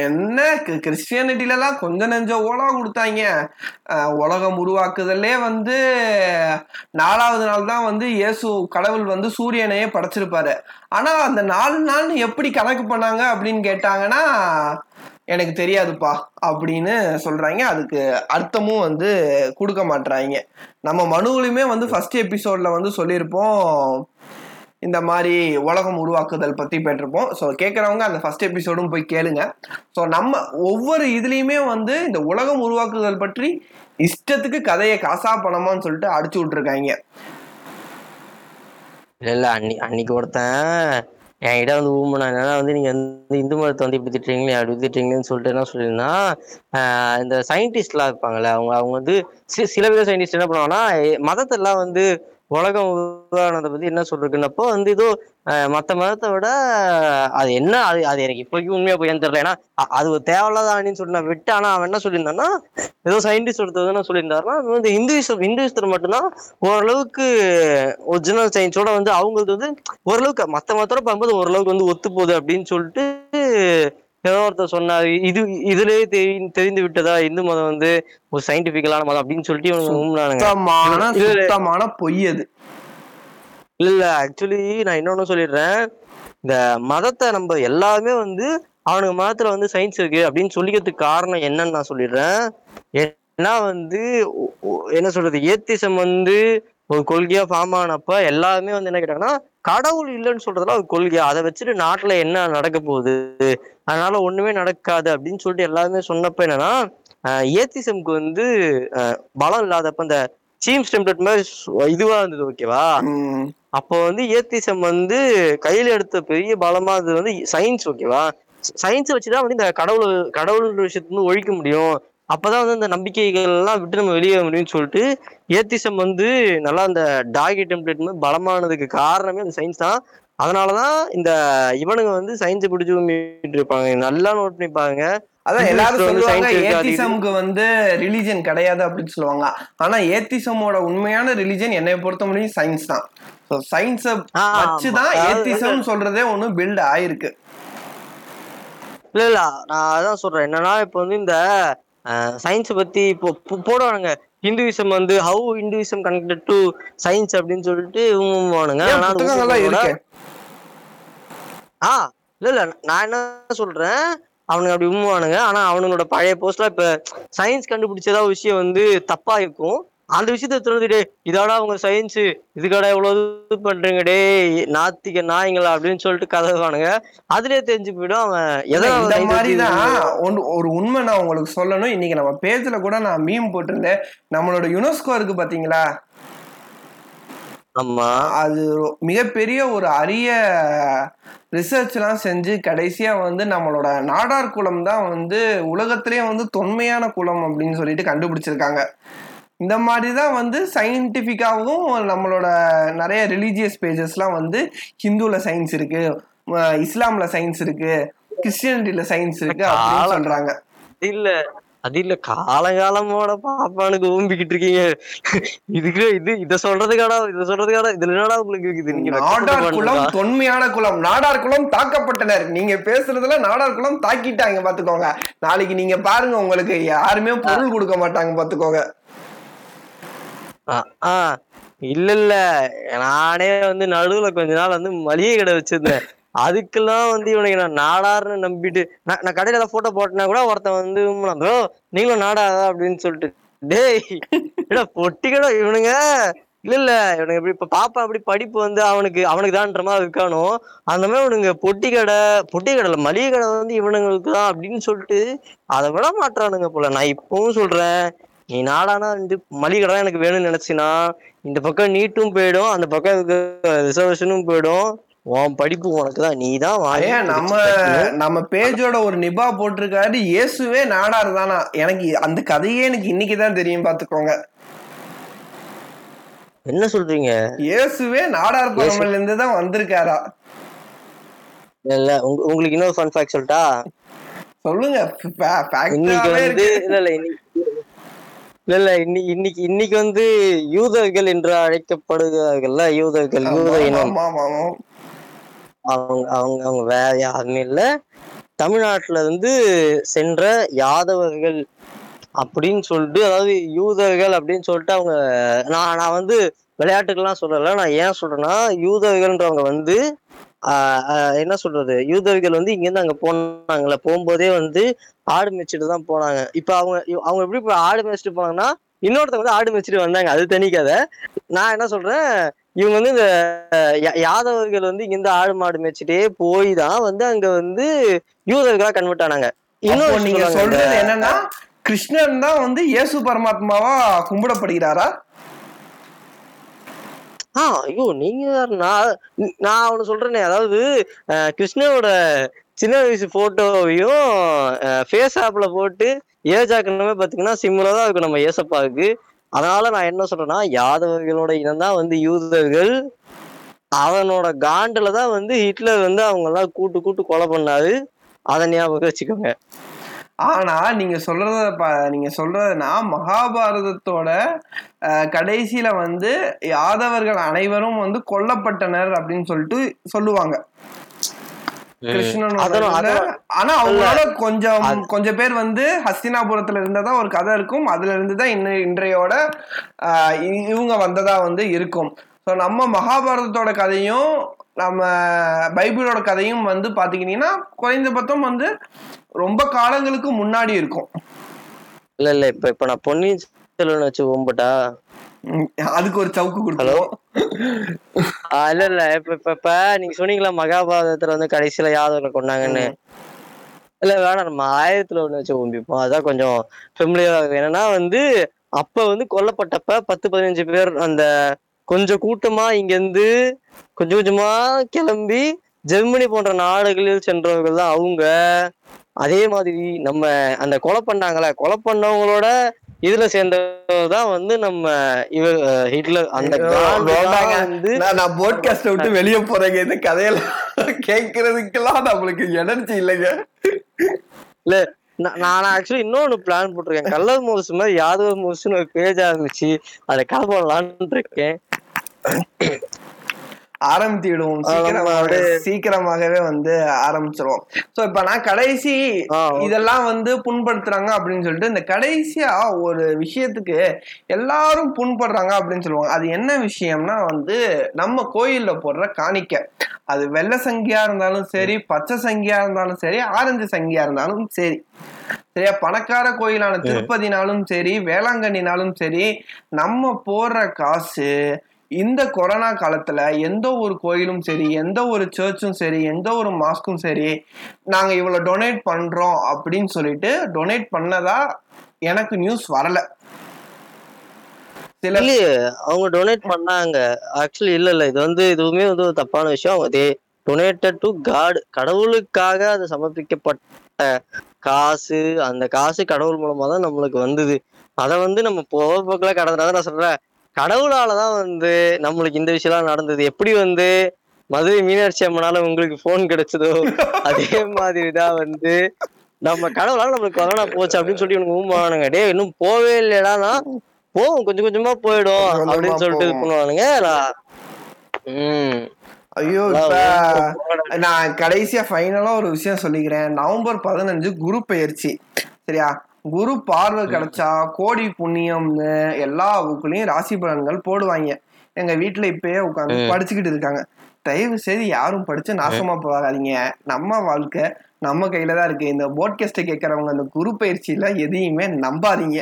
என்ன? கிறிஸ்டியானிட்டில எல்லாம் கொஞ்ச நெஞ்ச ஓலா கொடுத்தாங்க. உலகம் உருவாக்குதல்லே வந்து நாலாவது நாள் தான் வந்து இயேசு கடவுள் வந்து சூரியனையே படைச்சிருப்பாரு. ஆனா அந்த நாலு நாள் எப்படி கணக்கு பண்ணாங்க அப்படின்னு கேட்டாங்கன்னா எனக்கு தெரியாதுப்பா அப்படின்னு சொல்றாங்க. அதுக்கு அர்த்தமும் வந்து கொடுக்க மாட்றாங்க. நம்ம மனுவிலுமே வந்து ஃபர்ஸ்ட் எபிசோட்ல வந்து சொல்லியிருப்போம். இந்த மாதிரி உலகம் உருவாக்குதல் பத்தி பெற்றிருப்போம் ஸோ கேட்குறவங்க அந்த ஃபர்ஸ்ட் எபிசோடும் போய் கேளுங்க. ஸோ நம்ம ஒவ்வொரு இதுலேயுமே வந்து இந்த உலகம் உருவாக்குதல் பற்றி இஷ்டத்துக்கு கதையை காசா பணமான்னு சொல்லிட்டு அடிச்சு விட்டுருக்காங்க.
இல்ல இல்ல அன்னி அன்னைக்கு ஒருத்தன் என்கிட்ட வந்து ஊம்புனா என்னன்னா வந்து நீங்க வந்து இந்து மதத்தை வந்து இப்படி திட்டுறீங்களே அப்படி திட்டுறீங்கன்னு சொல்லிட்டு என்ன சொல்லியிருந்தா ஆஹ் இந்த சயின்டிஸ்ட்லாம் இருப்பாங்கல்ல அவங்க அவங்க வந்து சில சில பேர் சயின்டிஸ்ட் என்ன பண்ணுவாங்கன்னா மதத்தெல்லாம் மதத்தை எல்லாம் வந்து உலகம் உருவானதை பத்தி என்ன சொல்றதுன்னப்போ வந்து ஏதோ மற்ற மத்த மதத்தை விட அது என்ன அது அது எனக்கு இப்போதைக்கு உண்மையா போய் தெரியல. ஏன்னா அது ஒரு தேவையில்லாத சொல்லி நான் விட்டு ஆனா அவன் என்ன சொல்லியிருந்தான்னா ஏதோ சயின்டிஸ்ட் ஒருத்தர் என்ன சொல்லியிருந்தாருன்னா அது வந்து இந்துவிசம் இந்துவிசத்துல மட்டும்தான் ஓரளவுக்கு ஒரிஜினல் சயின்ஸோட வந்து அவங்களுக்கு வந்து ஓரளவுக்கு மத்த மதத்தோட பார்க்கும்போது ஓரளவுக்கு வந்து ஒத்து போகுது அப்படின்னு சொல்லிட்டு ஏதோ ஒருத்தர் சொன்னாரு இது இதுலயே தெரி- தெரிந்து விட்டதா? இந்து மதம் வந்து ஒரு சயின்டிபிக்கலான மதம் அப்படின்னு சொல்லிட்டு
பொய் அது.
இல்ல இல்ல. ஆக்சுவலி நான் இன்னொன்னு சொல்லிடுறேன். இந்த மதத்தை நம்ம எல்லாருமே வந்து அவனுக்கு மதத்துல வந்து சயின்ஸ் இருக்கு அப்படின்னு சொல்லிக்கிறதுக்கு காரணம் என்னன்னு நான் சொல்லிடுறேன். ஏன்னா வந்து என்ன சொல்றது? ஏத்திசம் வந்து ஒரு கொள்கையா ஃபார்ம் ஆனப்ப எல்லாருமே வந்து என்ன கேட்டாங்கன்னா கடவுள் இல்லைன்னு சொல்றதுலாம் ஒரு கொள்கையா. அதை வச்சுட்டு நாட்டுல என்ன நடக்க போகுது? அதனால ஒண்ணுமே நடக்காது அப்படின்னு சொல்லிட்டு எல்லாருமே சொன்னப்ப என்னன்னா ஏத்திசம்க்கு வந்து பலம் இல்லாதப்ப இந்த சீம்ஸ் டெம்ப்ளேட் மாதிரி இதுவா இருந்தது ஓகேவா. அப்போ வந்து ஏத்திசம் வந்து கையில எடுத்த பெரிய பலமா அது வந்து சயின்ஸ் ஓகேவா சயின்ஸ் வச்சுதான் வந்து இந்த கடவுள் கடவுள் விஷயத்துல இருந்து ஒழிக்க முடியும். அப்பதான் வந்து இந்த நம்பிக்கைகள் எல்லாம் விட்டு நம்ம வெளியே முடியும்னு சொல்லிட்டு ஏத்திசம் வந்து நல்லா அந்த டாகி டெம்ப்ளேட் மாதிரி பலமானதுக்கு காரணமே அந்த சயின்ஸ் தான். அதனாலதான் இந்த இவனுங்க வந்து சயின்ஸ் பிடிச்சு உண்மைட்டு இருப்பாங்க. நல்லா நோட் பண்ணி பாருங்க
அதான் எல்லாரும்
வந்து
சொல்லுவாங்க ஏத்திசம்க்கு வந்து ரிலிஜன் கிடையாது அப்படின்னு சொல்லுவாங்க. ஆனா ஏத்திசமோட உண்மையான ரிலிஜன் என்னை பொறுத்த முடியும் சயின்ஸ் தான். ஸோ சயின்ஸை வச்சுதான் ஏத்திசம் சொல்றதே ஒண்ணு பில்ட் ஆயிருக்கு.
இல்ல இல்ல. நான் அதான் சொல்றேன். என்னன்னா இப்போ வந்து இந்த சயின்ஸ் பத்தி இப்போ போடுவானுங்க. ஹிந்துவிசம் வந்து how Hinduism connected to science அப்படின்னு சொல்லிட்டு
ஏன்
ஆனா
இருக்கு?
ஆ இல்ல இல்ல நான் என்ன சொல்றேன்? அவனுங்க அப்படி உண்மைவானுங்க ஆனா அவனுங்களோட பழைய போஸ்ட்ல இப்ப சயின்ஸ் கண்டுபிடிச்சதா விஷயம் வந்து தப்பா இருக்கும். அந்த விஷயத்த சொல்லுது டே இதாடா உங்க சயின்ஸ் இதுக்காடா இவ்வளவு இது பண்றீங்க? டே நாத்திக நாய்ங்களா? அப்படின்னு சொல்லிட்டு கதவானுங்க அதுலயே தெரிஞ்சு போயிடும் அவன் எதனால
இந்த மாதிரி தான் ஒரு உண்மை நான் உங்களுக்கு சொல்லணும். இன்னைக்கு நம்ம பேஜ்ல கூட நான் மீம் போட்டிருந்தேன். நம்மளோட யுனெஸ்கோ இருக்கு பாத்தீங்களா?
ஆமா.
அது மிகப்பெரிய ஒரு அரிய ரிசர்ச்லாம் செஞ்சு கடைசியா வந்து நம்மளோட நாடார் குலம் தான் வந்து உலகத்திலேயே வந்து தொன்மையான குலம் அப்படின்னு சொல்லிட்டு கண்டுபிடிச்சிருக்காங்க. இந்த மாதிரி தான் வந்து சயின்டிஃபிக்காகவும் நம்மளோட நிறைய ரிலீஜியஸ் பேஜஸ்லாம் வந்து ஹிந்துல சயின்ஸ் இருக்கு இஸ்லாம்ல சயின்ஸ் இருக்கு கிறிஸ்டியனிட்டில சயின்ஸ் இருக்கு அப்படின்னு சொல்றாங்க.
இல்ல அது இல்ல காலகாலமோட பாப்பானுக்கு ஊம்பிக்கிட்டு இருக்கீங்க. இதுக்கு இது இத சொல்றதுக்காடா இத சொல்றதுக்காடா இதுல என்னடா உங்களுக்கு இருக்குது? நீங்க
நாடார் குலம். தொன்மையான குலம் நாடார் குலம் தாக்கப்பட்டனர். நீங்க பேசுறதுல நாடார் குலம் தாக்கிட்டாங்க பாத்துக்கோங்க. நாளைக்கு நீங்க பாருங்க உங்களுக்கு யாருமே பொருள் கொடுக்க மாட்டாங்க பாத்துக்கோங்க.
ஆ, ஆ இல்ல இல்ல நானே வந்து நடுவுல கொஞ்ச நாள் வந்து மளிகை கடை வச்சிருந்தேன். அதுக்கெல்லாம் வந்து இவனுக்கு நான் நாடாருன்னு நம்பிட்டு நான் நான் கடையில ஏதாவது போட்டோ போட்டேன்னா கூட ஒருத்தன் வந்து ப்ரோ நீங்களும் நாடாதா? அப்படின்னு சொல்லிட்டு டேய் இல்ல பொட்டிக்கடோ இவனுங்க? இல்ல இல்ல இவனுக்கு எப்படி இப்ப பாப்பா அப்படி படிப்பு வந்து அவனுக்கு அவனுக்கு தான்ற மாதிரி இருக்கானோ அந்த மாதிரி இவனுங்க பொட்டி கடை பொட்டி கடையில மளிகை கடை வந்து இவனுங்களுக்கு தான் அப்படின்னு சொல்லிட்டு அதை விட மாட்டானுங்க போல. நான் இப்பவும் சொல்றேன் நீ நாடானா வந்து மளிகை கடை எனக்கு வேணும்னு நினைச்சினா இந்த பக்கம் நீட்டும் போயிடும் அந்த பக்கம் ரிசர்வேஷனும் போயிடும். உன் படிப்பு உனக்கு தான் நீ தான்
நம்ம நம்ம பேஜோட ஒரு நிபா போட்டிருக்காரு இயேசுவே நாடார் தானா? எனக்கு அந்த கதையே எனக்கு இன்னைக்கு தான் தெரியும் பாத்துக்கோங்க.
என்ன சொல்றீங்க?
இயேசுவே நாடார் பரமல்ல இருந்து தான் வந்திருக்காரா?
இல்ல உங்க- உங்களுக்கு இன்னொரு ஃபன் ஃபேக்ட் சொல்லட்டா?
சொல்லுங்க
இன்னைக்கு வந்து இல்ல இல்ல இன்னைக்கு இல்ல இல்ல இன்னைக்கு இன்னைக்கு இன்னைக்கு வந்து யூதர்கள் என்று அழைக்கப்படுகிறார்கள்ல யூதர்கள் யூத இனம். அவங்க அவங்க அவங்க வேற யாருமே இல்ல. தமிழ்நாட்டுல இருந்து சென்ற யாதவர்கள் அப்படின்னு சொல்லிட்டு அதாவது யூதர்கள் அப்படின்னு சொல்லிட்டு அவங்க நான் நான் வந்து விளையாட்டுக்கெல்லாம் சொல்லல. நான் ஏன் சொல்றேன்னா யூதர்கள்ன்றவங்க வந்து என்ன சொல்றது? யூதர்கள் வந்து இங்க இருந்து அங்க போனாங்கல்ல. போகும்போதே வந்து ஆடு மேய்ச்சிட்டு தான் போனாங்க. இப்ப அவங்க அவங்க எப்படி இப்ப ஆடு மேய்ச்சிட்டு போனாங்கன்னா இன்னொருத்தவங்க வந்து ஆடு மேய்ச்சிட்டு வந்தாங்க. அது தனி கதை. நான் என்ன சொல்றேன்? இவங்க வந்து இந்த யாதவர்கள் வந்து இங்க இருந்து ஆடு மாடு மேய்ச்சிட்டே போய் தான் வந்து அங்க வந்து யூதர்களா கன்வெர்ட் ஆனாங்க. இன்னொரு
நீங்க சொல்றது என்னன்னா கிருஷ்ணன் தான் வந்து இயேசு பரமாத்மாவா கும்பிடப்படுகிறாரா?
ஆ ஐயோ நீங்க நான் நான் ஒண்ணு சொல்றேனே. அதாவது கிருஷ்ணனோட சின்ன வயசு போட்டோவையும் ஃபேஸ் ஆப்ல போட்டு ஏஜாக்கணுமே பாத்தீங்கன்னா சிம்மில் தான் இருக்கும் நம்ம ஏசப்பாவுக்கு. அதனால நான் என்ன சொல்றேன்னா யாதவர்களோட இனம் தான் வந்து யூதர்கள். அவனோட காண்டுல தான் வந்து ஹிட்லர் வந்து அவங்க எல்லாம் கூட்டு கூட்டு கொலை பண்ணாரு. அதை ஞாபகம் வச்சுக்கோங்க.
ஆனா நீங்க சொல்றத நீங்க சொல்றதுனா மகாபாரதத்தோட கடைசியில வந்து யாதவர்கள் அனைவரும் வந்து கொல்லப்பட்டனர் அப்படின்னு சொல்லிட்டு சொல்லுவாங்க.
அதனும்
ஆனா அவங்களோட கொஞ்சம் கொஞ்சம் பேர் வந்து ஹஸ்தினாபுரத்துல இருந்ததா ஒரு கதை இருக்கும். அதுல இருந்து தான் இன்ன இன்றையோட இவங்க வந்ததா வந்து இருக்கும். ஸோ நம்ம மகாபாரதத்தோட கதையும் நம்ம பைபிளோட கதையும் வந்து பாத்தீங்கன்னா குறைந்தபட்சம் வந்து ரொம்ப காலங்களுக்கு முன்னாடி இருக்கும்.
இல்ல இல்ல இப்ப இப்ப நான் பொன்னியின் செல்வன் வச்சு கும்பிட்டா
உம், அதுக்கு ஒரு சவுக்கு
ஆஹ் இல்ல இல்ல இப்ப இப்ப இப்ப நீங்க சொன்னீங்களா மகாபாரதத்துல வந்து கடைசியில யாதவர்களை கொண்டாங்கன்னு இல்ல வேணாம் நம்ம ஆயிரத்துல ஒண்ணு வச்சு கும்பிப்போம் அதான் கொஞ்சம் ஃபெமிலியரா இருக்கும் என்னன்னா வந்து அப்ப வந்து கொல்லப்பட்டப்ப பத்து பதினஞ்சு பேர் அந்த கொஞ்சம் கூட்டமா இங்க இருந்து கொஞ்சம் கொஞ்சமா கிளம்பி ஜெர்மனி போன்ற நாடுகளில் சென்றவர்கள் தான் அவங்க. அதே மாதிரி நம்ம அந்த கொலை பண்ணாங்கல்ல கொலை பண்ணவங்களோட இதுல சேர்ந்தவர் தான் வந்து நம்ம இவ அஹ் ஹிட்லர். அந்த. வந்து
நான் போட்காஸ்ட விட்டு வெளியே போறேங்க. இந்த கதையெல்லாம் கேட்கறதுக்கெல்லாம் நம்மளுக்கு எனர்ஜி இல்லைங்க.
இல்ல நான் ஆக்சுவலி இன்னொன்னு பிளான் போட்டிருக்கேன். கல்லர் மோஸ் மாதிரி யாதவ மோஸ்னு ஒரு பேஜ் ஆரம்பிச்சு அதை கிளம்பலான்னு இருக்கேன்.
ஆரம்பித்து விடுவோம்
ஆமா,
சீக்கிரமாக
அப்படியே.
சீக்கிரமாகவே வந்து ஆரம்பிச்சிருவோம். சோ இப்ப நான் கடைசி. இதெல்லாம் வந்து புண்படுத்துறாங்க அப்படின்னு சொல்லிட்டு இந்த கடைசியா ஒரு விஷயத்துக்கு எல்லாரும் புண்படுறாங்க அப்படின்னு சொல்லுவாங்க. அது என்ன விஷயம்னா வந்து நம்ம கோயில்ல போடுற காணிக்கை. அது வெள்ளை சங்கியா இருந்தாலும் சரி பச்சை சங்கியா இருந்தாலும் சரி ஆரஞ்சு சங்கியா இருந்தாலும் சரி. சரியா? பணக்கார கோயிலான திருப்பதினாலும் சரி வேளாங்கண்ணினாலும் சரி நம்ம போடுற காசு இந்த கொரோனா காலத்துல எந்த ஒரு கோயிலும் சரி எந்த ஒரு சர்ச்சும் சரி எந்த ஒரு மாஸ்க்கும் சரி நாங்க இவ்வளவு டொனேட் பண்றோம் அப்படின்னு சொல்லிட்டு டொனேட் பண்ணதா எனக்கு நியூஸ் வரல. சில
அவங்க டொனேட் பண்ணாங்க. ஆக்சுவலி இல்ல இல்ல. இது வந்து இதுவுமே வந்து ஒரு தப்பான விஷயம். அவங்க டொனேட்டட் டு காட் கடவுளுக்காக அது சமர்ப்பிக்கப்பட்ட காசு அந்த காசு கடவுள் மூலமா தான் நம்மளுக்கு வந்தது. அதை வந்து நம்ம போக போக்கில கடந்தனால நான் சொல்றேன். கடவுளாலதான் வந்து நம்மளுக்கு இந்த விஷயம்லாம் நடந்தது. எப்படி வந்து மதுரை மீனாட்சி அம்மனால உங்களுக்கு போன் கிடைச்சதோ அதே மாதிரிதான் வந்து நம்ம கடவுளால நம்மளுக்கு கொரோனா போச்சு அப்படின்னு சொல்லி இவனுக்கு ஊமானுங்க டேய் இன்னும் போவே இல்லைடானா போகும் கொஞ்சம் கொஞ்சமா போயிடும் அப்படின்னு சொல்லிட்டு இது. பண்ணுவானுங்க. உம்
ஐயோ இப்ப நான் கடைசியா ஃபைனலா ஒரு விஷயம் சொல்லிக்கிறேன். நவம்பர் பதினஞ்சு குரு பெயர்ச்சி. சரியா? குரு பார்வை கிடைச்சா கோடி புண்ணியம்னு எல்லா புக்குலயும் ராசி பலன்கள் போடுவாங்க. எங்க வீட்டுல இப்பயே உட்காந்து. படிச்சுக்கிட்டு இருக்காங்க. தயவு செய்து யாரும் படிச்சு நாசமா போகாதீங்க. நம்ம வாழ்க்கை நம்ம கையில தான் இருக்கு. இந்த போட்காஸ்ட் கேட்கறவங்க அந்த குரு பயிற்சியில எதையுமே நம்பாதீங்க.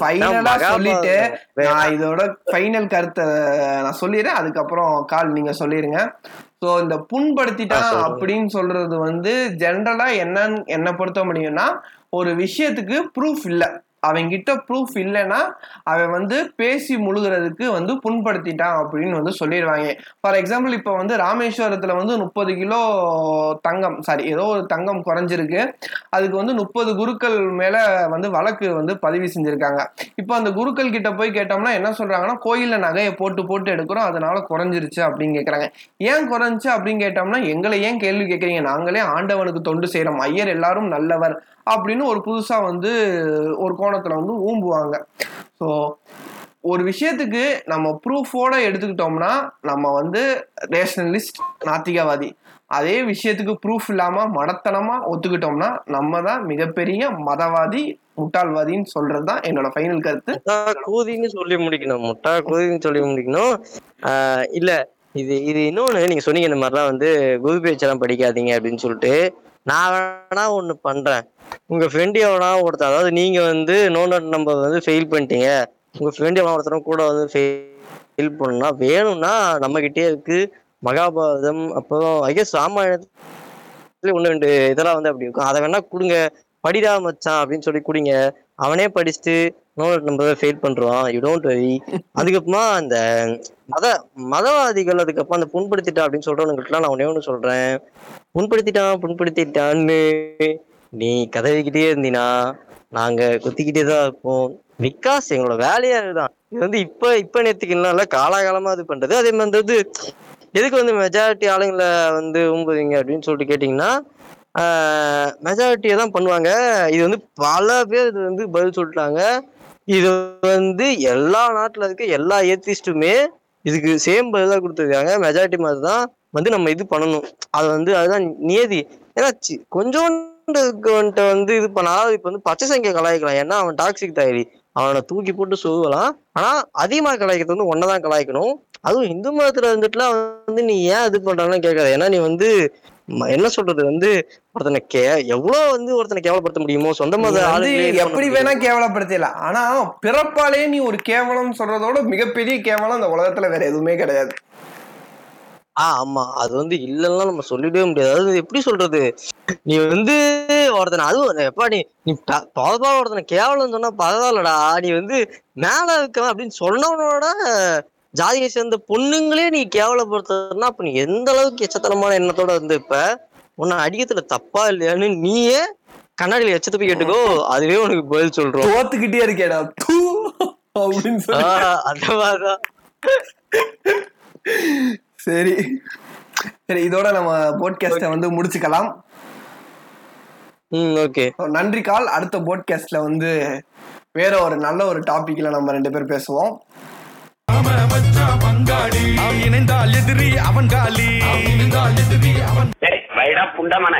ஃபைனலா சொல்லிட்டு. நான் இதோட ஃபைனல் கருத்தை நான் சொல்லிடுறேன். அதுக்கப்புறம் கால் நீங்க சொல்லிருங்க ஸோ இந்த புண்படுத்திட்டான். அப்படின்னு சொல்றது வந்து ஜென்ரலா என்னன்னு என்ன பொறுத்த முடியும்னா ஒரு விஷயத்துக்கு ப்ரூஃப் இல்லை. அவங்கிட்ட ப்ரூஃப் இல்லைன்னா அவன் வந்து பேசி முழுகிறதுக்கு வந்து புண்படுத்திட்டான் அப்படின்னு வந்து சொல்லிடுவாங்க. ஃபார் எக்ஸாம்பிள் இப்போ வந்து ராமேஸ்வரத்தில் வந்து முப்பது கிலோ தங்கம் சாரி ஏதோ ஒரு தங்கம் குறைஞ்சிருக்கு. அதுக்கு வந்து முப்பது குருக்கள் மேலே வந்து வழக்கு வந்து பதிவு செஞ்சுருக்காங்க. இப்போ அந்த குருக்கள் கிட்ட போய் கேட்டோம்னா என்ன சொல்கிறாங்கன்னா கோயிலில் நகையை போட்டு போட்டு எடுக்கிறோம் அதனால குறைஞ்சிருச்சு அப்படின்னு கேட்குறாங்க ஏன் குறைஞ்சி அப்படின்னு கேட்டோம்னா எங்களை ஏன் கேள்வி கேட்குறீங்க நாங்களே ஆண்டவனுக்கு தொண்டு செய்கிறோம் ஐயர் எல்லாரும் நல்லவர் அப்படின்னு ஒரு புதுசாக வந்து ஒரு கோணம் முக்கோணத்துல வந்து ஊம்புவாங்க. ஸோ ஒரு விஷயத்துக்கு நம்ம ப்ரூஃபோட எடுத்துக்கிட்டோம்னா நம்ம வந்து ரேஷனலிஸ்ட் நாத்திகவாதி. அதே விஷயத்துக்கு ப்ரூஃப் இல்லாம மடத்தனமா ஒத்துக்கிட்டோம்னா நம்ம தான் மிகப்பெரிய மதவாதி முட்டாள்வாதின்னு சொல்றது தான் என்னோட ஃபைனல் கருத்து.
கூதின்னு சொல்லி முடிக்கணும். முட்டா கூதின்னு சொல்லி முடிக்கணும். ஆஹ் இல்ல இது இது இன்னொன்னு நீங்க சொன்னீங்க இந்த மாதிரிலாம் வந்து குரு பேச்செல்லாம் படிக்காதீங்க அப்படின்னு சொல்லிட்டு. நான் வேணா ஒண்ணு பண்றேன். உங்க ஃப்ரெண்ட் எவனா ஒருத்தர் அதாவது நீங்க வந்து நோ நாட் நம்பர் வந்து ஃபெயில் பண்ணிட்டீங்க. உங்க ஃப்ரெண்ட் எவனா ஒருத்தரும் கூட வந்து ஃபெயில் பண்ணா வேணும்னா நம்ம கிட்டே இருக்கு. மகாபாரதம் அப்புறம் ஐஎஸ் கெஸ் ராமாயணத்துல ஒன்று ரெண்டு இதெல்லாம் வந்து அப்படி இருக்கும். அதை வேணா கொடுங்க. படிடா மச்சான் அப்படின்னு சொல்லி குடிங்க. அவனே படிச்சுட்டு நோட் நம்பர் ஃபெயில் பண்றான். யூ டோன்ட் வரி அதுக்கப்புறமா அந்த மத மதவாதிகள் அதுக்கப்புறம் அந்த புண்படுத்திட்டா அப்படின்னு சொல்றவங்களுக்குலாம் நான் ஒன்னே ஒன்று சொல்றேன். புண்படுத்திட்டான் புண்படுத்திட்டான்னு நீ கதவிக்கிட்டே இருந்தீனா நாங்க குத்திக்கிட்டே தான் இருப்போம். பிகாஸ் எங்களோட வேலையா இதுதான். இது வந்து இப்ப இப்ப நேத்துக்கலாம் காலாகாலமா இது பண்றது. அதே மாதிரி வந்து எதுக்கு வந்து மெஜாரிட்டி ஆளுங்களை வந்து ஊம்புவீங்க அப்படின்னு சொல்லிட்டு கேட்டீங்கன்னா மெஜாரிட்டியை தான் பண்ணுவாங்க. இது வந்து பல பேர் இது வந்து பதில் சொல்லிட்டாங்க. இது வந்து எல்லா நாட்டில் இருக்க எல்லா ஏத்திஸ்டுமே இதுக்கு சேம் பதிலாக கொடுத்துருக்காங்க. மெஜாரிட்டி மாதிரி தான் வந்து நம்ம இது பண்ணணும். அது வந்து அதுதான் நியதி. ஏன்னா சி- இருக்கவன்ட்ட வந்து இது பண்ணா இப்ப வந்து பச்சை சங்கிய கலாய்க்கலாம். ஏன்னா அவன் டாக்ஸிக் தயாரி அவனை தூக்கி போட்டு சொல்லலாம் ஆனா அதிகமா கலாய்க்கிறது வந்து ஒன்னதான் கலாய்க்கணும். அதுவும் இந்து மதத்துல இருந்துட்டுலாம் வந்து நீ ஏன் இது பண்றான்னு கேட்காத. ஏன்னா நீ வந்து என்ன சொல்றது வந்து ஒருத்தனை கே எவ்வளவு வந்து ஒருத்தனை கேவலப்படுத்த முடியுமோ சொந்த பண்ண
எப்படி. வேணா கேவலப்படுத்தலாம் ஆனா பிறப்பாலே நீ ஒரு கேவலம் சொல்றதோட மிகப்பெரிய கேவலம் இந்த உலகத்துல வேற எதுவுமே கிடையாது.
ஆஹ் ஆமா. அது வந்து இல்லைன்னா நம்ம சொல்லிடவே முடியாது. அதாவது எப்படி சொல்றது? நீ வந்து ஒருத்தனை அதுவும் எப்பா நீ நீ பாபா ஒருத்தனை கேவலம் சொன்னா பரவாயில்லடா. நீ வந்து மேல இருக்கவன் அப்படின்னு சொன்னவனோட ஜாதியை சேர்ந்த பொண்ணுங்களே நீ கேவலப்படுத்துறதுன்னா அப்ப நீ எந்த அளவுக்கு எச்சத்தனமான எண்ணத்தோட வந்து இப்ப உன்னை அடிக்கிறதுல தப்பா இல்லையான்னு நீயே கண்ணாடியில எச்சத்தை போய் கேட்டுக்கோ. அதுவே உனக்கு பதில் சொல்றோம்.
தோத்துக்கிட்டே இருக்கேடா. தூ அப்படின்னு
அந்த மாதிரிதான்.
சரி. சரி இதோட நம்ம போட்காஸ்ட வந்து முடிச்சுக்கலாம்.
ம் ஓகே.
நன்றி கால். அடுத்த போட்காஸ்ட்ல வந்து வேற ஒரு நல்ல ஒரு டாபிக்ல நம்ம ரெண்டு பேர் பேசுவோம்.
பங்காளி இணைந்தால் எதிரி அவன் காலி. இணைந்தால் எதிரி அவன்
புண்டமன